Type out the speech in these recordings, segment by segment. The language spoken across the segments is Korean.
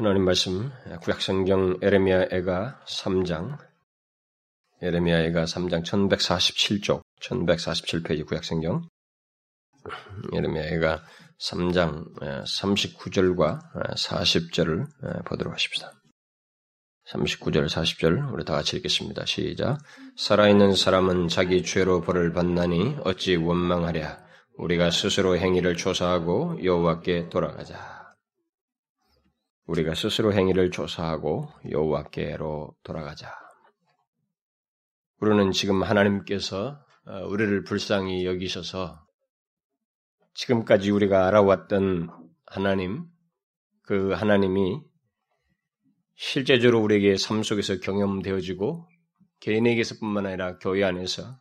하나님 말씀 구약성경 에레미야애가 3장 에레미야애가 3장 1147쪽 1147페이지 구약성경 에레미야애가 3장 39절과 40절을 보도록 하십시다. 39절 40절 우리 다 같이 읽겠습니다. 시작. 살아있는 사람은 자기 죄로 벌을 받나니 어찌 원망하랴 우리가 스스로 행위를 조사하고 여호와께 돌아가자. 우리가 스스로 행위를 조사하고 여호와께로 돌아가자. 우리는 지금 하나님께서 어, 우리를 불쌍히 여기셔서 지금까지 우리가 알아왔던 하나님, 그 하나님이 실제적으로 우리에게 삶 속에서 경험되어지고 개인에게서뿐만 아니라 교회 안에서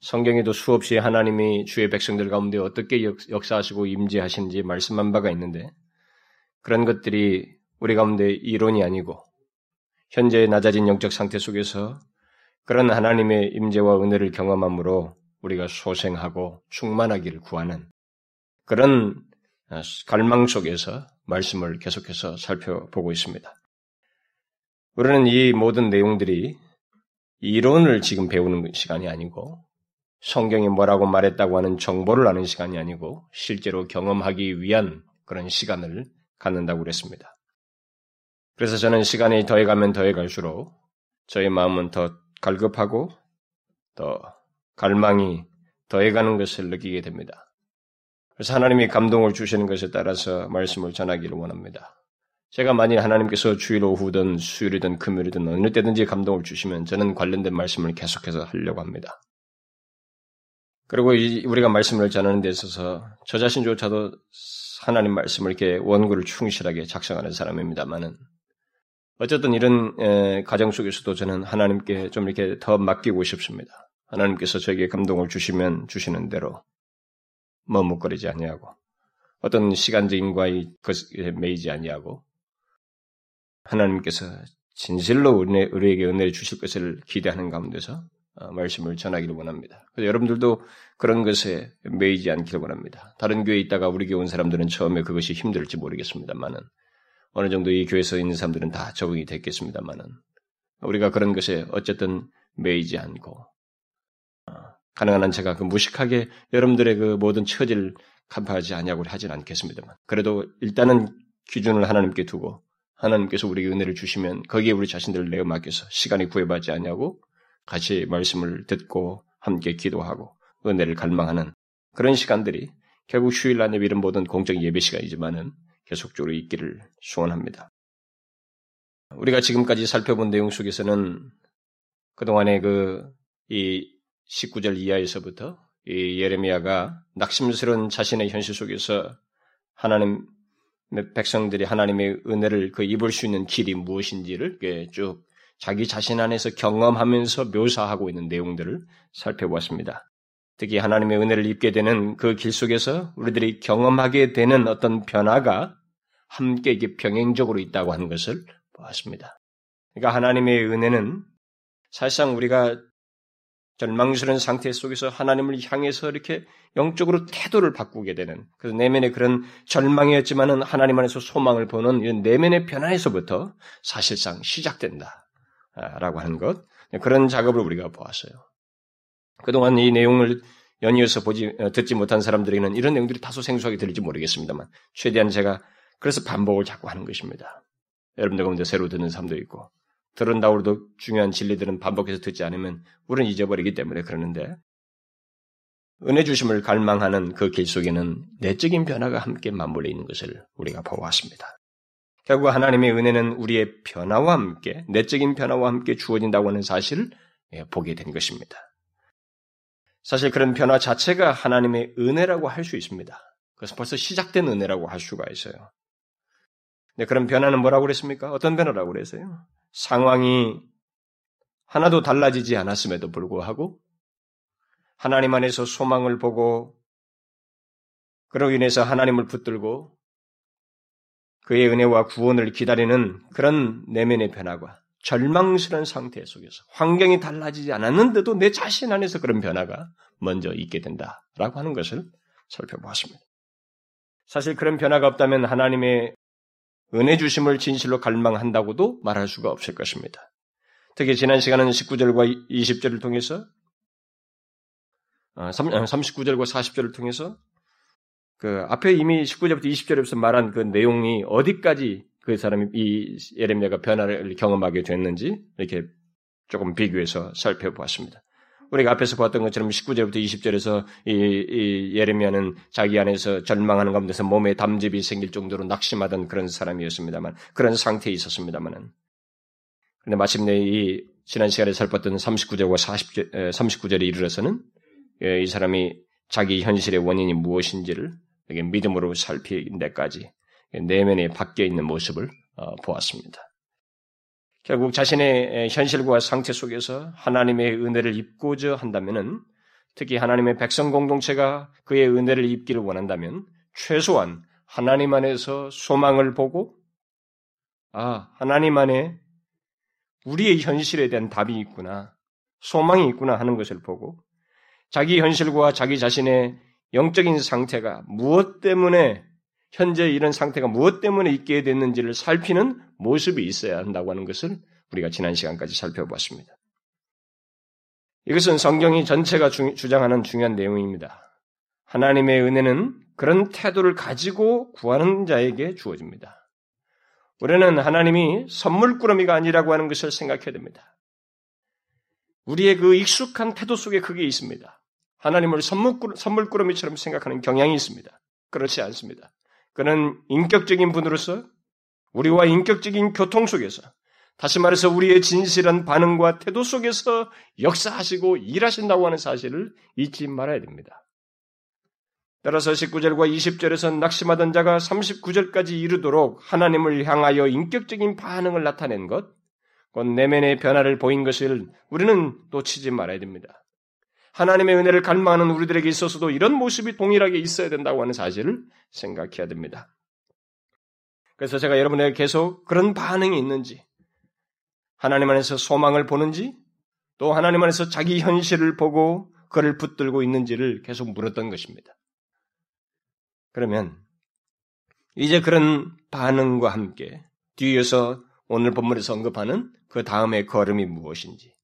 성경에도 수없이 하나님이 주의 백성들 가운데 어떻게 역사하시고 임재하시는지 말씀한 바가 있는데 그런 것들이 우리 가운데 이론이 아니고 현재 낮아진 영적 상태 속에서 그런 하나님의 임재와 은혜를 경험함으로 우리가 소생하고 충만하기를 구하는 그런 갈망 속에서 말씀을 계속해서 살펴보고 있습니다. 우리는 이 모든 내용들이 이론을 지금 배우는 시간이 아니고 성경이 뭐라고 말했다고 하는 정보를 아는 시간이 아니고 실제로 경험하기 위한 그런 시간을 갖는다고 그랬습니다. 그래서 저는 시간이 더해가면 더해갈수록 저의 마음은 더 갈급하고 더 갈망이 더해가는 것을 느끼게 됩니다. 그래서 하나님이 감동을 주시는 것에 따라서 말씀을 전하기를 원합니다. 제가 만일 하나님께서 주일 오후든 수요일이든 금요일이든 어느 때든지 감동을 주시면 저는 관련된 말씀을 계속해서 하려고 합니다. 그리고 우리가 말씀을 전하는 데 있어서 저 자신조차도 하나님 말씀을 이렇게 원고를 충실하게 작성하는 사람입니다만은 어쨌든 이런 가정 속에서도 저는 하나님께 좀 이렇게 더 맡기고 싶습니다. 하나님께서 저에게 감동을 주시면 주시는 대로 머뭇거리지 아니하고 어떤 시간적인 것에 매이지 아니하고 하나님께서 진실로 우리에게 은혜를 주실 것을 기대하는 가운데서 어, 말씀을 전하기를 원합니다. 여러분들도 그런 것에 매이지 않기를 원합니다. 다른 교회에 있다가 우리 교회 온 사람들은 처음에 그것이 힘들지 모르겠습니다만은 어느 정도 이 교회에서 있는 사람들은 다 적응이 됐겠습니다만은 우리가 그런 것에 어쨌든 매이지 않고 어, 가능한 한 제가 그 무식하게 여러분들의 그 모든 처지를 간파하지 아니하고 하진 않겠습니다만 그래도 일단은 기준을 하나님께 두고 하나님께서 우리에게 은혜를 주시면 거기에 우리 자신들을 내어 맡겨서 시간이 구애받지 않냐고 같이 말씀을 듣고 함께 기도하고 은혜를 갈망하는 그런 시간들이 결국 휴일 날 예비는 모든 공적 예배 시간이지만은 계속적으로 있기를 소원합니다. 우리가 지금까지 살펴본 내용 속에서는 그동안의 그 이 19절 이하에서부터 이 예레미야가 낙심스러운 자신의 현실 속에서 하나님 백성들이 하나님의 은혜를 그 입을 수 있는 길이 무엇인지를 쭉 자기 자신 안에서 경험하면서 묘사하고 있는 내용들을 살펴보았습니다. 특히 하나님의 은혜를 입게 되는 그 길 속에서 우리들이 경험하게 되는 어떤 변화가 함께 이게 병행적으로 있다고 하는 것을 보았습니다. 그러니까 하나님의 은혜는 사실상 우리가 절망스러운 상태 속에서 하나님을 향해서 이렇게 영적으로 태도를 바꾸게 되는 그래서 내면의 그런 절망이었지만은 하나님 안에서 소망을 보는 이런 내면의 변화에서부터 사실상 시작된다. 라고 하는 것. 그런 작업을 우리가 보았어요. 그동안 이 내용을 연이어서 보지, 어, 듣지 못한 사람들에게는 이런 내용들이 다소 생소하게 들릴지 모르겠습니다만, 최대한 제가 그래서 반복을 자꾸 하는 것입니다. 여러분들 가운데 새로 듣는 사람도 있고, 들은다고 해도 중요한 진리들은 반복해서 듣지 않으면 우리는 잊어버리기 때문에 그러는데, 은혜 주심을 갈망하는 그 길 속에는 내적인 변화가 함께 맞물려 있는 것을 우리가 보았습니다. 결국 하나님의 은혜는 우리의 변화와 함께, 내적인 변화와 함께 주어진다고 하는 사실을 예, 보게 된 것입니다. 사실 그런 변화 자체가 하나님의 은혜라고 할 수 있습니다. 그래서 벌써 시작된 은혜라고 할 수가 있어요. 근 그런 변화는 뭐라고 그랬습니까? 어떤 변화라고 그랬어요? 상황이 하나도 달라지지 않았음에도 불구하고 하나님 안에서 소망을 보고 그로 인해서 하나님을 붙들고 그의 은혜와 구원을 기다리는 그런 내면의 변화가 절망스러운 상태 속에서 환경이 달라지지 않았는데도 내 자신 안에서 그런 변화가 먼저 있게 된다라고 하는 것을 살펴보았습니다. 사실 그런 변화가 없다면 하나님의 은혜 주심을 진실로 갈망한다고도 말할 수가 없을 것입니다. 특히 지난 시간은 19절과 20절을 통해서 39절과 어, 40절을 어, 통해서 그 앞에 이미 19절부터 20절에서 말한 그 내용이 어디까지 그 사람이 이 예레미야가 변화를 경험하게 됐는지 이렇게 조금 비교해서 살펴보았습니다. 우리가 앞에서 보았던 것처럼 19절부터 20절에서 이, 이 예레미야는 자기 안에서 절망하는 가운데서 몸에 담즙이 생길 정도로 낙심하던 그런 사람이었습니다만 그런 상태에 있었습니다만은 근데 마침내 이 지난 시간에 살폈던 39절과 40절, 39절에 이르러서는 이 사람이 자기 현실의 원인이 무엇인지를 믿음으로 살피는 데까지 내면에 바뀌어 있는 모습을 어, 보았습니다. 결국 자신의 현실과 상태 속에서 하나님의 은혜를 입고자 한다면은 특히 하나님의 백성 공동체가 그의 은혜를 입기를 원한다면 최소한 하나님 안에서 소망을 보고 아 하나님 안에 우리의 현실에 대한 답이 있구나 소망이 있구나 하는 것을 보고 자기 현실과 자기 자신의 영적인 상태가 무엇 때문에 현재 이런 상태가 무엇 때문에 있게 됐는지를 살피는 모습이 있어야 한다고 하는 것을 우리가 지난 시간까지 살펴보았습니다. 이것은 성경이 전체가 주, 주장하는 중요한 내용입니다. 하나님의 은혜는 그런 태도를 가지고 구하는 자에게 주어집니다. 우리는 하나님이 선물꾸러미가 아니라고 하는 것을 생각해야 됩니다. 우리의 그 익숙한 태도 속에 그게 있습니다. 하나님을 선물꾸러미처럼 생각하는 경향이 있습니다. 그렇지 않습니다. 그는 인격적인 분으로서 우리와 인격적인 교통 속에서 다시 말해서 우리의 진실한 반응과 태도 속에서 역사하시고 일하신다고 하는 사실을 잊지 말아야 됩니다. 따라서 19절과 20절에서 낙심하던 자가 39절까지 이르도록 하나님을 향하여 인격적인 반응을 나타낸 것, 곧 내면의 변화를 보인 것을 우리는 놓치지 말아야 됩니다. 하나님의 은혜를 갈망하는 우리들에게 있어서도 이런 모습이 동일하게 있어야 된다고 하는 사실을 생각해야 됩니다. 그래서 제가 여러분에게 계속 그런 반응이 있는지, 하나님 안에서 소망을 보는지, 또 하나님 안에서 자기 현실을 보고 그를 붙들고 있는지를 계속 물었던 것입니다. 그러면 이제 그런 반응과 함께 뒤에서 오늘 본문에서 언급하는 그 다음의 걸음이 무엇인지,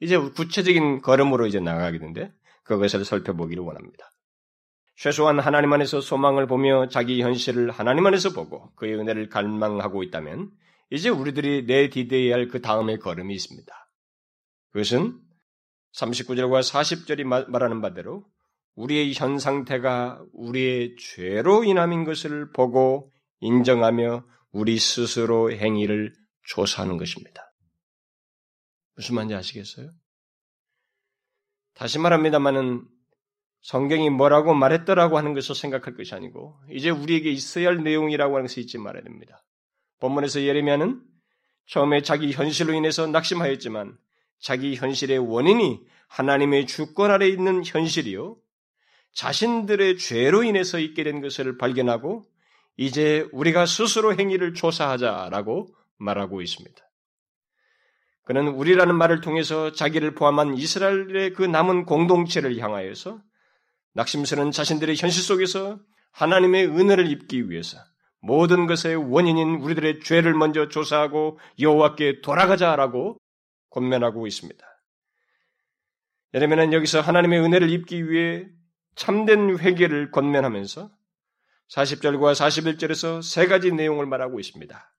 이제 구체적인 걸음으로 이제 나가게 되는데 그것을 살펴보기를 원합니다. 최소한 하나님 안에서 소망을 보며 자기 현실을 하나님 안에서 보고 그의 은혜를 갈망하고 있다면 이제 우리들이 내디뎌야 할 그 다음의 걸음이 있습니다. 그것은 39절과 40절이 말하는 바대로 우리의 현 상태가 우리의 죄로 인함인 것을 보고 인정하며 우리 스스로 행위를 조사하는 것입니다. 무슨 말인지 아시겠어요? 다시 말합니다만은 성경이 뭐라고 말했더라고 하는 것을 생각할 것이 아니고 이제 우리에게 있어야 할 내용이라고 하는 것을 잊지 말아야 됩니다. 본문에서 예레미야는 처음에 자기 현실로 인해서 낙심하였지만 자기 현실의 원인이 하나님의 주권 아래 있는 현실이요 자신들의 죄로 인해서 있게 된 것을 발견하고 이제 우리가 스스로 행위를 조사하자라고 말하고 있습니다. 그는 우리라는 말을 통해서 자기를 포함한 이스라엘의 그 남은 공동체를 향하여서 낙심스러운 자신들의 현실 속에서 하나님의 은혜를 입기 위해서 모든 것의 원인인 우리들의 죄를 먼저 조사하고 여호와께 돌아가자라고 권면하고 있습니다. 예레미야는 여기서 하나님의 은혜를 입기 위해 참된 회개를 권면하면서 40절과 41절에서 세 가지 내용을 말하고 있습니다.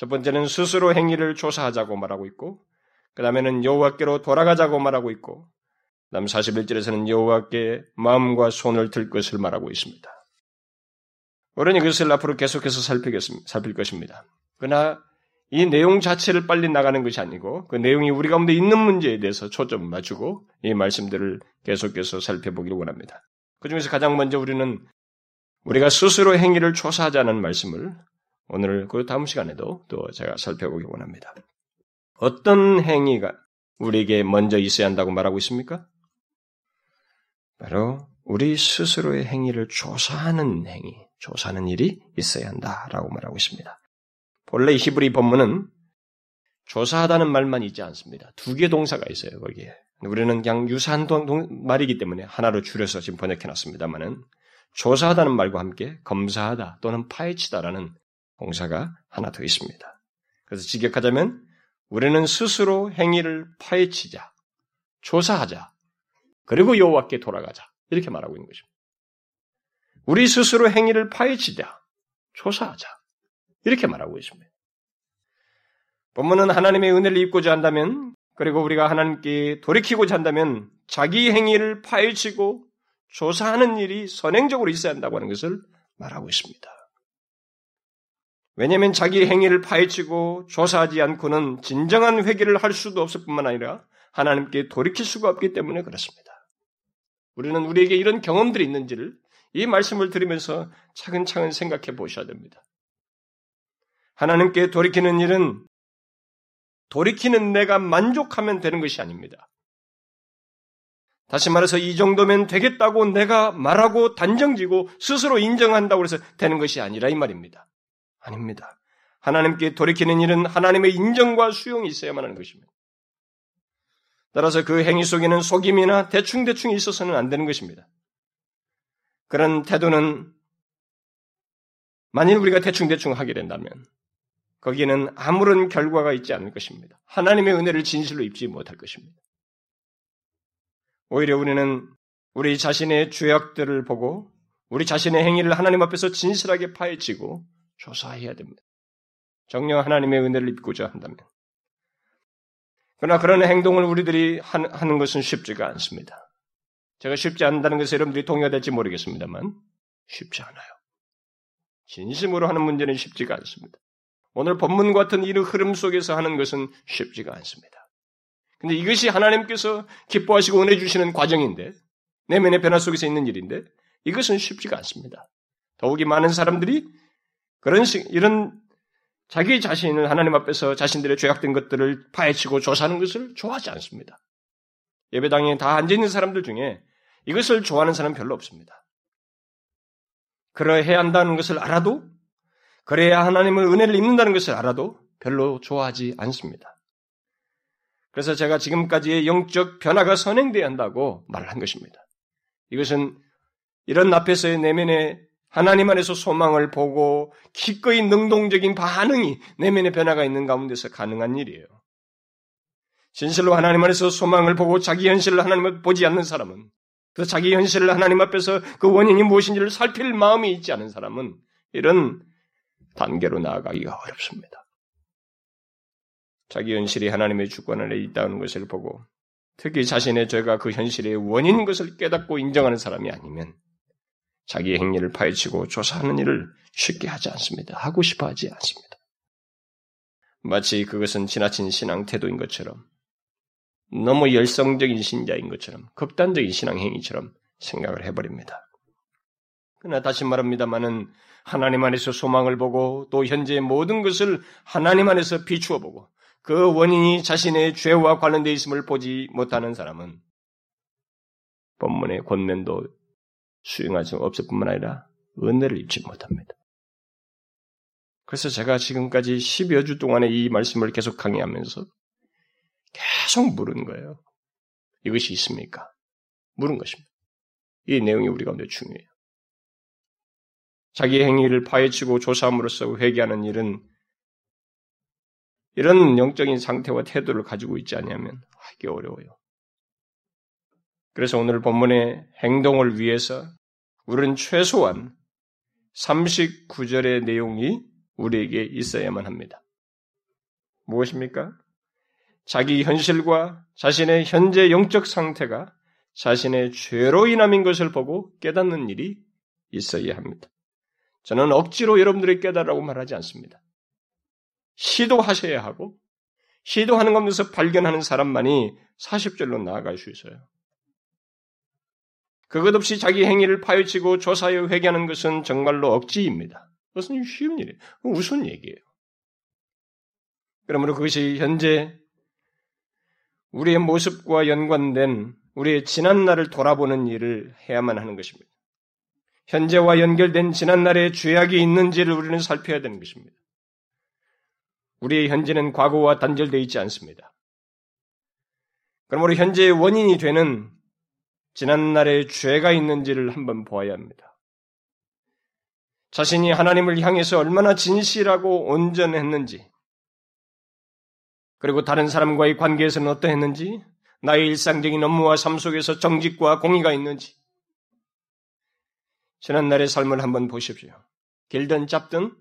첫 번째는 스스로 행위를 조사하자고 말하고 있고, 그 다음에는 여호와께로 돌아가자고 말하고 있고, 그 다음 41절에서는 여호와께 마음과 손을 들 것을 말하고 있습니다. 어른이 그것을 앞으로 계속해서 살필 것입니다. 그러나 이 내용 자체를 빨리 나가는 것이 아니고 그 내용이 우리 가운데 있는 문제에 대해서 초점을 맞추고 이 말씀들을 계속해서 살펴보기를 원합니다. 그 중에서 가장 먼저 우리는 우리가 스스로 행위를 조사하자는 말씀을 오늘 그 다음 시간에도 또 제가 살펴보기 원합니다. 어떤 행위가 우리에게 먼저 있어야 한다고 말하고 있습니까? 바로 우리 스스로의 행위를 조사하는 행위, 조사하는 일이 있어야 한다라고 말하고 있습니다. 본래 히브리 본문은 조사하다는 말만 있지 않습니다. 두 개 동사가 있어요, 거기에. 우리는 그냥 유사한 동, 동, 말이기 때문에 하나로 줄여서 지금 번역해 놨습니다만은 조사하다는 말과 함께 검사하다 또는 파헤치다라는 공사가 하나 더 있습니다. 그래서 직역하자면 우리는 스스로 행위를 파헤치자, 조사하자, 그리고 여호와께 돌아가자 이렇게 말하고 있는 것입니다. 우리 스스로 행위를 파헤치자, 조사하자 이렇게 말하고 있습니다. 본문은 하나님의 은혜를 입고자 한다면 그리고 우리가 하나님께 돌이키고자 한다면 자기 행위를 파헤치고 조사하는 일이 선행적으로 있어야 한다고 하는 것을 말하고 있습니다. 왜냐하면 자기 행위를 파헤치고 조사하지 않고는 진정한 회개를 할 수도 없을 뿐만 아니라 하나님께 돌이킬 수가 없기 때문에 그렇습니다. 우리는 우리에게 이런 경험들이 있는지를 이 말씀을 들으면서 차근차근 생각해 보셔야 됩니다. 하나님께 돌이키는 일은 돌이키는 내가 만족하면 되는 것이 아닙니다. 다시 말해서 이 정도면 되겠다고 내가 말하고 단정지고 스스로 인정한다고 해서 되는 것이 아니라 이 말입니다. 아닙니다. 하나님께 돌이키는 일은 하나님의 인정과 수용이 있어야만 하는 것입니다. 따라서 그 행위 속에는 속임이나 대충대충 있어서는 안 되는 것입니다. 그런 태도는 만일 우리가 대충대충 하게 된다면 거기에는 아무런 결과가 있지 않을 것입니다. 하나님의 은혜를 진실로 입지 못할 것입니다. 오히려 우리는 우리 자신의 죄악들을 보고 우리 자신의 행위를 하나님 앞에서 진실하게 파헤치고 조사해야 됩니다. 정녕 하나님의 은혜를 입고자 한다면. 그러나 그런 행동을 우리들이 하는 것은 쉽지가 않습니다. 제가 쉽지 않다는 것에 여러분들이 동의될지 모르겠습니다만 쉽지 않아요. 진심으로 하는 문제는 쉽지가 않습니다. 오늘 본문 같은 이 흐름 속에서 하는 것은 쉽지가 않습니다. 근데 이것이 하나님께서 기뻐하시고 은혜 주시는 과정인데, 내면의 변화 속에서 있는 일인데, 이것은 쉽지가 않습니다. 더욱이 많은 사람들이 그런 식, 이런 자기 자신을 하나님 앞에서 자신들의 죄악된 것들을 파헤치고 조사하는 것을 좋아하지 않습니다. 예배당에 다 앉아있는 사람들 중에 이것을 좋아하는 사람 별로 없습니다. 그러해야 한다는 것을 알아도, 그래야 하나님의 은혜를 입는다는 것을 알아도 별로 좋아하지 않습니다. 그래서 제가 지금까지의 영적 변화가 선행되어야 한다고 말을 한 것입니다. 이것은 이런 앞에서의 내면의 하나님 안에서 소망을 보고 기꺼이 능동적인 반응이 내면의 변화가 있는 가운데서 가능한 일이에요. 진실로 하나님 안에서 소망을 보고 자기 현실을 하나님을 보지 않는 사람은 그 자기 현실을 하나님 앞에서 그 원인이 무엇인지를 살필 마음이 있지 않은 사람은 이런 단계로 나아가기가 어렵습니다. 자기 현실이 하나님의 주권 안에 있다는 것을 보고 특히 자신의 죄가 그 현실의 원인인 것을 깨닫고 인정하는 사람이 아니면 자기의 행위를 파헤치고 조사하는 일을 쉽게 하지 않습니다. 하고 싶어 하지 않습니다. 마치 그것은 지나친 신앙 태도인 것처럼 너무 열성적인 신자인 것처럼 극단적인 신앙 행위처럼 생각을 해버립니다. 그러나 다시 말합니다만은 하나님 안에서 소망을 보고 또 현재의 모든 것을 하나님 안에서 비추어 보고 그 원인이 자신의 죄와 관련되어 있음을 보지 못하는 사람은 본문의 권면도 수용할 수 없을 뿐만 아니라 은혜를 입지 못합니다. 그래서 제가 지금까지 10여 주 동안에 이 말씀을 계속 강의하면서 계속 물은 거예요. 이것이 있습니까? 물은 것입니다. 이 내용이 우리 가운데 중요해요. 자기 행위를 파헤치고 조사함으로써 회개하는 일은 이런 영적인 상태와 태도를 가지고 있지 않냐면 하기 어려워요. 그래서 오늘 본문의 행동을 위해서 우리는 최소한 39절의 내용이 우리에게 있어야만 합니다. 무엇입니까? 자기 현실과 자신의 현재 영적 상태가 자신의 죄로 인함인 것을 보고 깨닫는 일이 있어야 합니다. 저는 억지로 여러분들이 깨달으라고 말하지 않습니다. 시도하셔야 하고 시도하는 것에서 발견하는 사람만이 40절로 나아갈 수 있어요. 그것 없이 자기 행위를 파헤치고 조사하여 회개하는 것은 정말로 억지입니다. 그것은 쉬운 일이에요. 우스운 얘기예요. 그러므로 그것이 현재 우리의 모습과 연관된 우리의 지난날을 돌아보는 일을 해야만 하는 것입니다. 현재와 연결된 지난날의 죄악이 있는지를 우리는 살펴야 되는 것입니다. 우리의 현재는 과거와 단절되어 있지 않습니다. 그러므로 현재의 원인이 되는 지난날의 죄가 있는지를 한번 보아야 합니다. 자신이 하나님을 향해서 얼마나 진실하고 온전했는지, 그리고 다른 사람과의 관계에서는 어떠했는지, 나의 일상적인 업무와 삶 속에서 정직과 공의가 있는지, 지난날의 삶을 한번 보십시오. 길든 짧든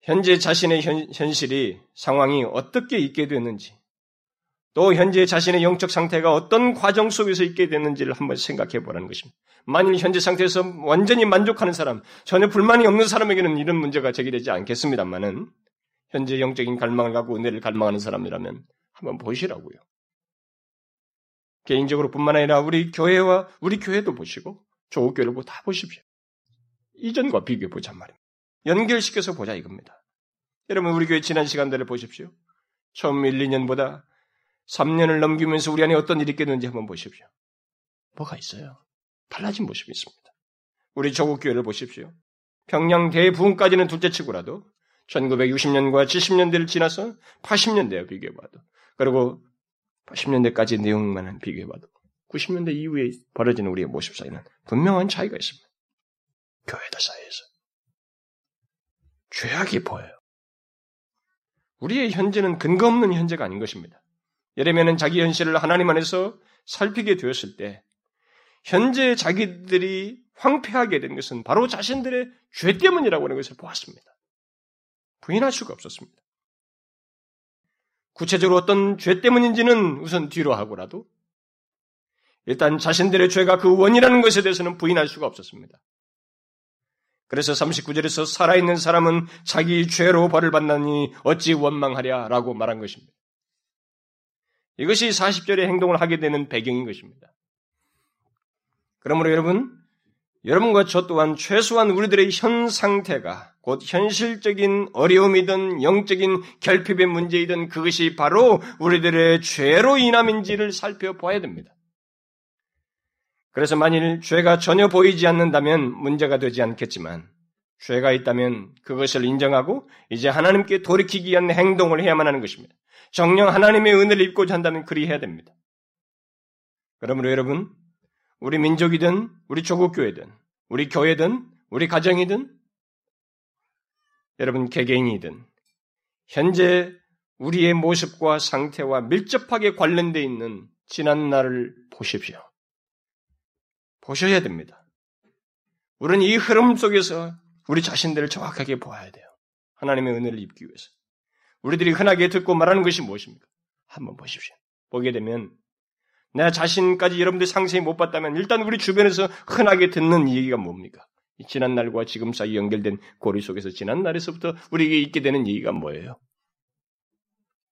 현재 자신의 현, 현실이 상황이 어떻게 있게 됐는지 또 현재 자신의 영적 상태가 어떤 과정 속에서 있게 됐는지를 한번 생각해 보라는 것입니다. 만일 현재 상태에서 완전히 만족하는 사람, 전혀 불만이 없는 사람에게는 이런 문제가 제기되지 않겠습니다만은 현재 영적인 갈망을 갖고 은혜를 갈망하는 사람이라면 한번 보시라고요. 개인적으로 뿐만 아니라 우리 교회와 우리 교회도 보시고 조교를 다 보십시오. 이전과 비교해 보자 말입니다. 연결시켜서 보자 이겁니다. 여러분 우리 교회 지난 시간들을 보십시오. 처음 1, 2년보다 3년을 넘기면서 우리 안에 어떤 일이 있겠는지 한번 보십시오. 뭐가 있어요? 달라진 모습이 있습니다. 우리 조국 교회를 보십시오. 평양 대부흥까지는 둘째치고라도 1960년과 70년대를 지나서 80년대와 비교해봐도 그리고 80년대까지 내용만은 비교해봐도 90년대 이후에 벌어지는 우리의 모습 사이는 분명한 차이가 있습니다. 교회들 사이에서. 죄악이 보여요. 우리의 현재는 근거 없는 현재가 아닌 것입니다. 예레미야는 자기 현실을 하나님 안에서 살피게 되었을 때 현재 자기들이 황폐하게 된 것은 바로 자신들의 죄 때문이라고 하는 것을 보았습니다. 부인할 수가 없었습니다. 구체적으로 어떤 죄 때문인지는 우선 뒤로 하고라도 일단 자신들의 죄가 그 원이라는 것에 대해서는 부인할 수가 없었습니다. 그래서 39절에서 살아있는 사람은 자기 죄로 벌을 받나니 어찌 원망하랴 라고 말한 것입니다. 이것이 40절의 행동을 하게 되는 배경인 것입니다. 그러므로 여러분, 여러분과 저 또한 최소한 우리들의 현 상태가 곧 현실적인 어려움이든 영적인 결핍의 문제이든 그것이 바로 우리들의 죄로 인함인지를 살펴봐야 됩니다. 그래서 만일 죄가 전혀 보이지 않는다면 문제가 되지 않겠지만 죄가 있다면 그것을 인정하고 이제 하나님께 돌이키기 위한 행동을 해야만 하는 것입니다. 정령 하나님의 은혜를 입고자 한다면 그리 해야 됩니다. 그러므로 여러분, 우리 민족이든 우리 조국 교회든 우리 교회든 우리 가정이든 여러분 개개인이든 현재 우리의 모습과 상태와 밀접하게 관련되어 있는 지난 날을 보십시오. 보셔야 됩니다. 우리는 이 흐름 속에서 우리 자신들을 정확하게 보아야 돼요. 하나님의 은혜를 입기 위해서. 우리들이 흔하게 듣고 말하는 것이 무엇입니까? 한번 보십시오. 보게 되면 내 자신까지 여러분들 상세히 못 봤다면 일단 우리 주변에서 흔하게 듣는 얘기가 뭡니까? 지난 날과 지금 사이 연결된 고리 속에서 지난 날에서부터 우리에게 있게 되는 얘기가 뭐예요?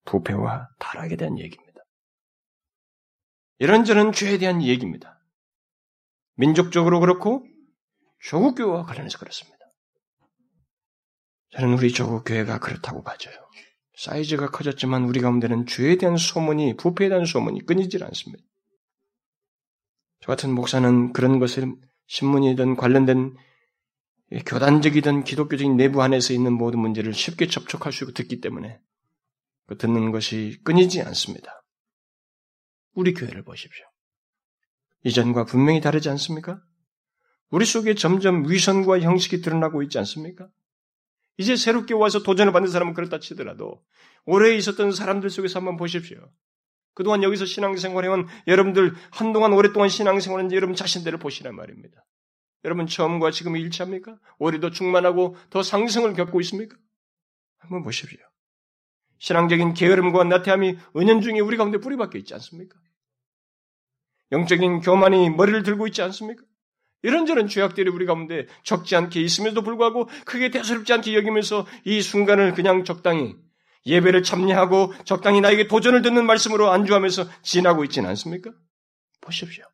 부패와 타락에 대한 얘기입니다. 이런저런 죄에 대한 얘기입니다. 민족적으로 그렇고 조국교회와 관련해서 그렇습니다. 저는 우리 조국교회가 그렇다고 봐져요. 사이즈가 커졌지만 우리 가운데는 죄에 대한 소문이, 부패에 대한 소문이 끊이질 않습니다. 저 같은 목사는 그런 것을 신문이든 관련된 교단적이든 기독교적인 내부 안에서 있는 모든 문제를 쉽게 접촉할 수 있고 듣기 때문에 그 듣는 것이 끊이지 않습니다. 우리 교회를 보십시오. 이전과 분명히 다르지 않습니까? 우리 속에 점점 위선과 형식이 드러나고 있지 않습니까? 이제 새롭게 와서 도전을 받는 사람은 그렇다 치더라도 오래 있었던 사람들 속에서 한번 보십시오. 그동안 여기서 신앙생활해온 여러분들 한동안 오랫동안 신앙생활한 여러분 자신들을 보시란 말입니다. 여러분 처음과 지금이 일치합니까? 오히려 더 충만하고 더 상승을 겪고 있습니까? 한번 보십시오. 신앙적인 게으름과 나태함이 은연중에 우리 가운데 뿌리박혀 있지 않습니까? 영적인 교만이 머리를 들고 있지 않습니까? 이런저런 죄악들이 우리 가운데 적지 않게 있음에도 불구하고 크게 대수롭지 않게 여기면서 이 순간을 그냥 적당히 예배를 참여하고 적당히 나에게 도전을 듣는 말씀으로 안주하면서 지나고 있지는 않습니까? 보십시오.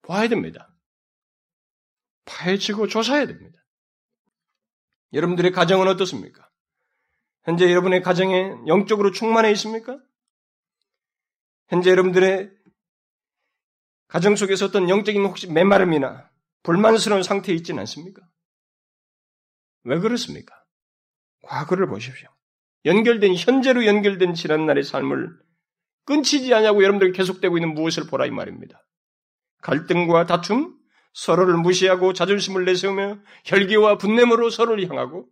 봐야 됩니다. 파헤치고 조사해야 됩니다. 여러분들의 가정은 어떻습니까? 현재 여러분의 가정에 영적으로 충만해 있습니까? 현재 여러분들의 가정 속에서 어떤 영적인 혹시 메마름이나 불만스러운 상태에 있지는 않습니까? 왜 그렇습니까? 과거를 보십시오. 연결된, 현재로 연결된 지난날의 삶을 끊치지 않냐고 여러분들이 계속되고 있는 무엇을 보라 이 말입니다. 갈등과 다툼, 서로를 무시하고 자존심을 내세우며 혈기와 분냄으로 서로를 향하고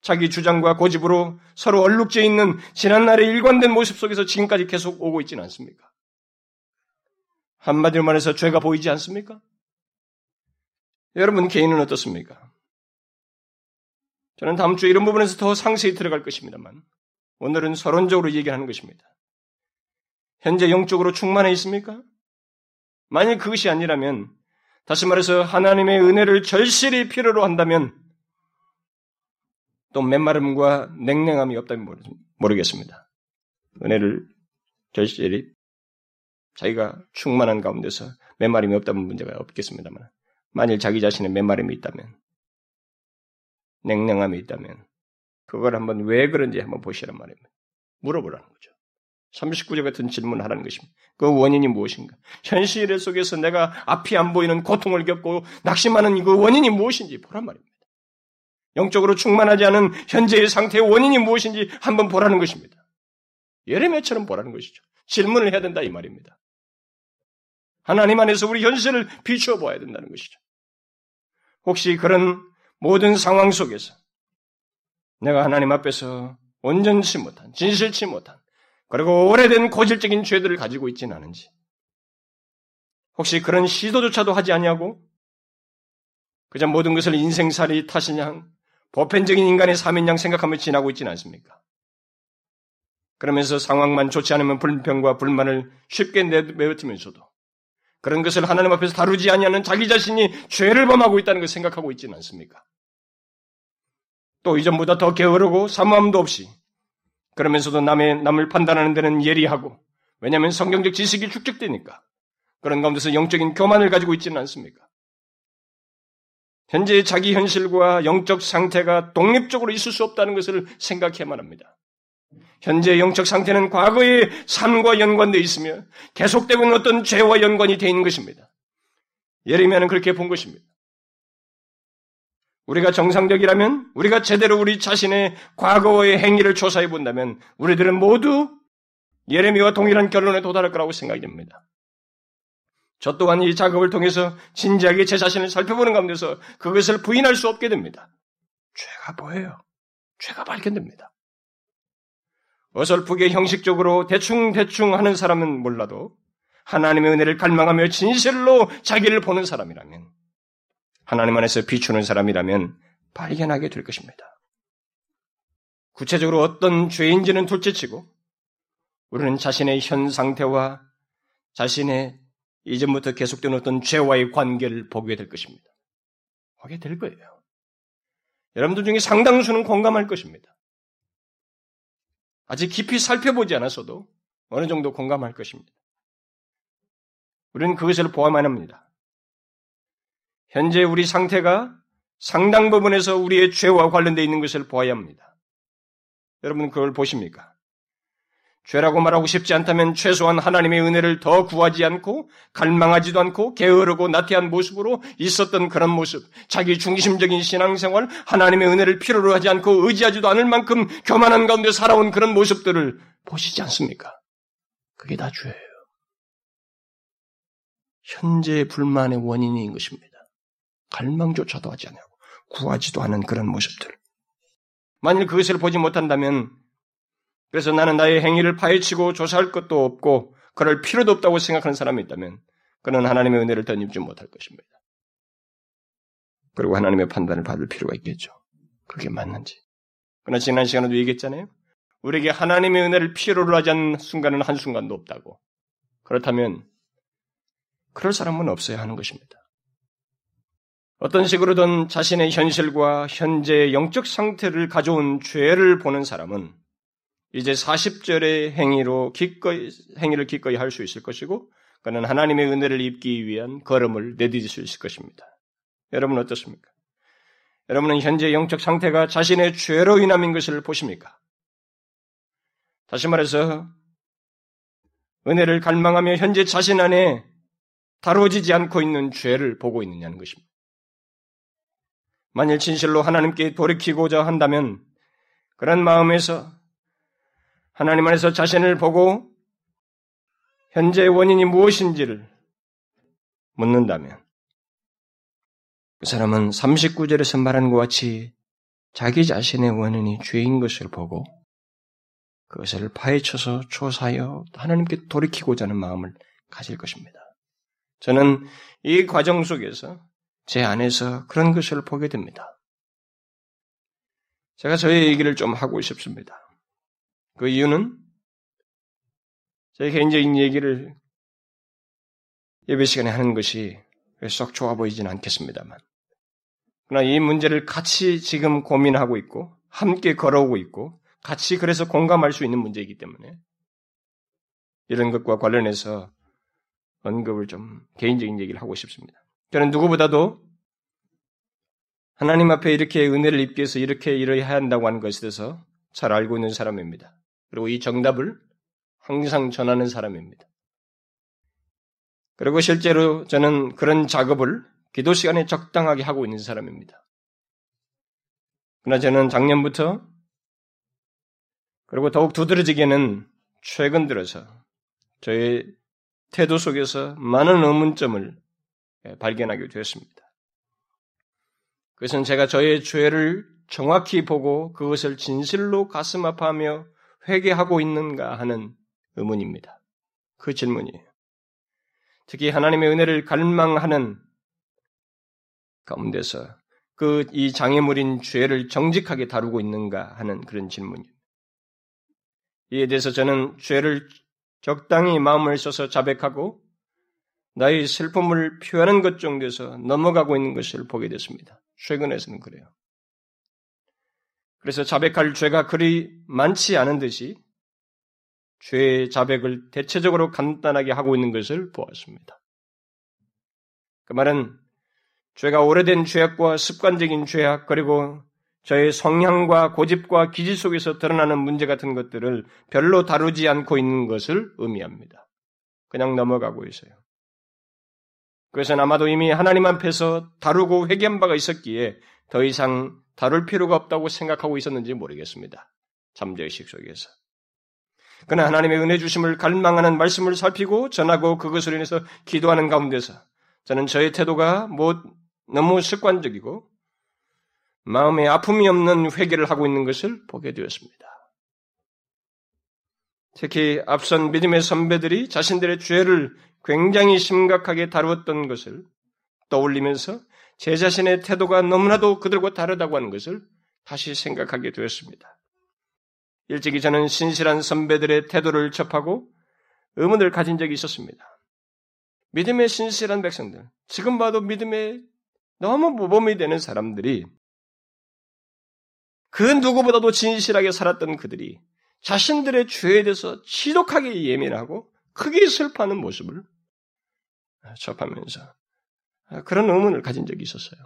자기 주장과 고집으로 서로 얼룩져 있는 지난날의 일관된 모습 속에서 지금까지 계속 오고 있지는 않습니까? 한마디로 말해서 죄가 보이지 않습니까? 여러분 개인은 어떻습니까? 저는 다음 주 이런 부분에서 더 상세히 들어갈 것입니다만 오늘은 서론적으로 얘기하는 것입니다. 현재 영적으로 충만해 있습니까? 만일 그것이 아니라면 다시 말해서 하나님의 은혜를 절실히 필요로 한다면 또 맨마름과 냉랭함이 없다면 모르겠습니다. 은혜를 절실히 자기가 충만한 가운데서 맨마름이 없다면 문제가 없겠습니다만 만일 자기 자신의 맨마름이 있다면 냉랭함이 있다면 그걸 한번 왜 그런지 한번 보시란 말입니다. 물어보라는 거죠. 39절 같은 질문을 하라는 것입니다. 그 원인이 무엇인가? 현실 속에서 내가 앞이 안 보이는 고통을 겪고 낙심하는 그 원인이 무엇인지 보란 말입니다. 영적으로 충만하지 않은 현재의 상태의 원인이 무엇인지 한번 보라는 것입니다. 예레미야처럼 보라는 것이죠. 질문을 해야 된다 이 말입니다. 하나님 안에서 우리 현실을 비추어 보아야 된다는 것이죠. 혹시 그런 모든 상황 속에서 내가 하나님 앞에서 온전치 못한, 진실치 못한, 그리고 오래된 고질적인 죄들을 가지고 있지는 않은지, 혹시 그런 시도조차도 하지 아니하고 그저 모든 것을 인생살이 탓이냐, 보편적인 인간의 삶인 양 생각하며 지나고 있지는 않습니까? 그러면서 상황만 좋지 않으면 불평과 불만을 쉽게 내뱉으면서도 그런 것을 하나님 앞에서 다루지 아니하는 자기 자신이 죄를 범하고 있다는 것을 생각하고 있지는 않습니까? 또 이전보다 더 게으르고 사모함도 없이 그러면서도 남의 남을 판단하는 데는 예리하고 왜냐하면 성경적 지식이 축적되니까 그런 가운데서 영적인 교만을 가지고 있지는 않습니까? 현재 자기 현실과 영적 상태가 독립적으로 있을 수 없다는 것을 생각해야만 합니다. 현재 영적 상태는 과거의 삶과 연관되어 있으며 계속되고 있는 어떤 죄와 연관이 되어 있는 것입니다. 예레미야는 그렇게 본 것입니다. 우리가 정상적이라면 우리가 제대로 우리 자신의 과거의 행위를 조사해 본다면 우리들은 모두 예레미와 동일한 결론에 도달할 거라고 생각이 됩니다. 저 또한 이 작업을 통해서 진지하게 제 자신을 살펴보는 가운데서 그것을 부인할 수 없게 됩니다. 죄가 보여요. 죄가 발견됩니다. 어설프게 형식적으로 대충대충 하는 사람은 몰라도 하나님의 은혜를 갈망하며 진실로 자기를 보는 사람이라면 하나님 안에서 비추는 사람이라면 발견하게 될 것입니다. 구체적으로 어떤 죄인지는 둘째치고 우리는 자신의 현 상태와 자신의 이전부터 계속된 어떤 죄와의 관계를 보게 될 것입니다. 보게 될 거예요. 여러분들 중에 상당수는 공감할 것입니다. 아직 깊이 살펴보지 않았어도 어느 정도 공감할 것입니다. 우리는 그것을 보아만 합니다. 현재 우리 상태가 상당 부분에서 우리의 죄와 관련되어 있는 것을 보아야 합니다. 여러분 그걸 보십니까? 죄라고 말하고 싶지 않다면 최소한 하나님의 은혜를 더 구하지 않고 갈망하지도 않고 게으르고 나태한 모습으로 있었던 그런 모습, 자기 중심적인 신앙생활, 하나님의 은혜를 필요로 하지 않고 의지하지도 않을 만큼 교만한 가운데 살아온 그런 모습들을 보시지 않습니까? 그게 다 죄예요. 현재의 불만의 원인인 것입니다. 갈망조차도 하지 않고 구하지도 않은 그런 모습들. 만일 그것을 보지 못한다면 그래서 나는 나의 행위를 파헤치고 조사할 것도 없고 그럴 필요도 없다고 생각하는 사람이 있다면 그는 하나님의 은혜를 덧입지 못할 것입니다. 그리고 하나님의 판단을 받을 필요가 있겠죠. 그게 맞는지. 그러나 지난 시간에도 얘기했잖아요. 우리에게 하나님의 은혜를 필요로 하지 않는 순간은 한순간도 없다고. 그렇다면 그럴 사람은 없어야 하는 것입니다. 어떤 식으로든 자신의 현실과 현재의 영적 상태를 가져온 죄를 보는 사람은 이제 40절의 행위로 기꺼이, 행위를 기꺼이 할 수 있을 것이고, 그는 하나님의 은혜를 입기 위한 걸음을 내디딜 수 있을 것입니다. 여러분 어떻습니까? 여러분은 현재 영적 상태가 자신의 죄로 인함인 것을 보십니까? 다시 말해서, 은혜를 갈망하며 현재 자신 안에 다루어지지 않고 있는 죄를 보고 있느냐는 것입니다. 만일 진실로 하나님께 돌이키고자 한다면 그런 마음에서 하나님 안에서 자신을 보고 현재의 원인이 무엇인지를 묻는다면 그 사람은 39절에서 말한 것 같이 자기 자신의 원인이 죄인 것을 보고 그것을 파헤쳐서 조사하여 하나님께 돌이키고자 하는 마음을 가질 것입니다. 저는 이 과정 속에서 제 안에서 그런 것을 보게 됩니다. 제가 저의 얘기를 좀 하고 싶습니다. 그 이유는 제 개인적인 얘기를 예배 시간에 하는 것이 썩 좋아 보이지는 않겠습니다만. 그러나 이 문제를 같이 지금 고민하고 있고, 함께 걸어오고 있고, 같이 그래서 공감할 수 있는 문제이기 때문에, 이런 것과 관련해서 언급을 좀 개인적인 얘기를 하고 싶습니다. 저는 누구보다도 하나님 앞에 이렇게 은혜를 입기 위해서 이렇게 해야 한다고 하는 것에 대해서 잘 알고 있는 사람입니다. 그리고 이 정답을 항상 전하는 사람입니다. 그리고 실제로 저는 그런 작업을 기도 시간에 적당하게 하고 있는 사람입니다. 그러나 저는 작년부터 그리고 더욱 두드러지게는 최근 들어서 저의 태도 속에서 많은 의문점을 발견하게 되었습니다. 그것은 제가 저의 죄를 정확히 보고 그것을 진실로 가슴 아파하며 회개하고 있는가 하는 의문입니다. 그 질문이에요. 특히 하나님의 은혜를 갈망하는 가운데서 그 이 장애물인 죄를 정직하게 다루고 있는가 하는 그런 질문입니다. 이에 대해서 저는 죄를 적당히 마음을 써서 자백하고 나의 슬픔을 표하는 것 정도에서 넘어가고 있는 것을 보게 됐습니다. 최근에서는 그래요. 그래서 자백할 죄가 그리 많지 않은 듯이 죄의 자백을 대체적으로 간단하게 하고 있는 것을 보았습니다. 그 말은 죄가 오래된 죄악과 습관적인 죄악 그리고 저의 성향과 고집과 기질 속에서 드러나는 문제 같은 것들을 별로 다루지 않고 있는 것을 의미합니다. 그냥 넘어가고 있어요. 그것은 아마도 이미 하나님 앞에서 다루고 회개한 바가 있었기에 더 이상 다룰 필요가 없다고 생각하고 있었는지 모르겠습니다. 잠재의식 속에서. 그러나 하나님의 은혜 주심을 갈망하는 말씀을 살피고 전하고 그것으로 인해서 기도하는 가운데서 저는 저의 태도가 뭐 너무 습관적이고 마음에 아픔이 없는 회개를 하고 있는 것을 보게 되었습니다. 특히 앞선 믿음의 선배들이 자신들의 죄를 굉장히 심각하게 다루었던 것을 떠올리면서 제 자신의 태도가 너무나도 그들과 다르다고 하는 것을 다시 생각하게 되었습니다. 일찍이 저는 신실한 선배들의 태도를 접하고 의문을 가진 적이 있었습니다. 믿음의 신실한 백성들, 지금 봐도 믿음에 너무 모범이 되는 사람들이 그 누구보다도 진실하게 살았던 그들이 자신들의 죄에 대해서 지독하게 예민하고 크게 슬퍼하는 모습을 접하면서 그런 의문을 가진 적이 있었어요.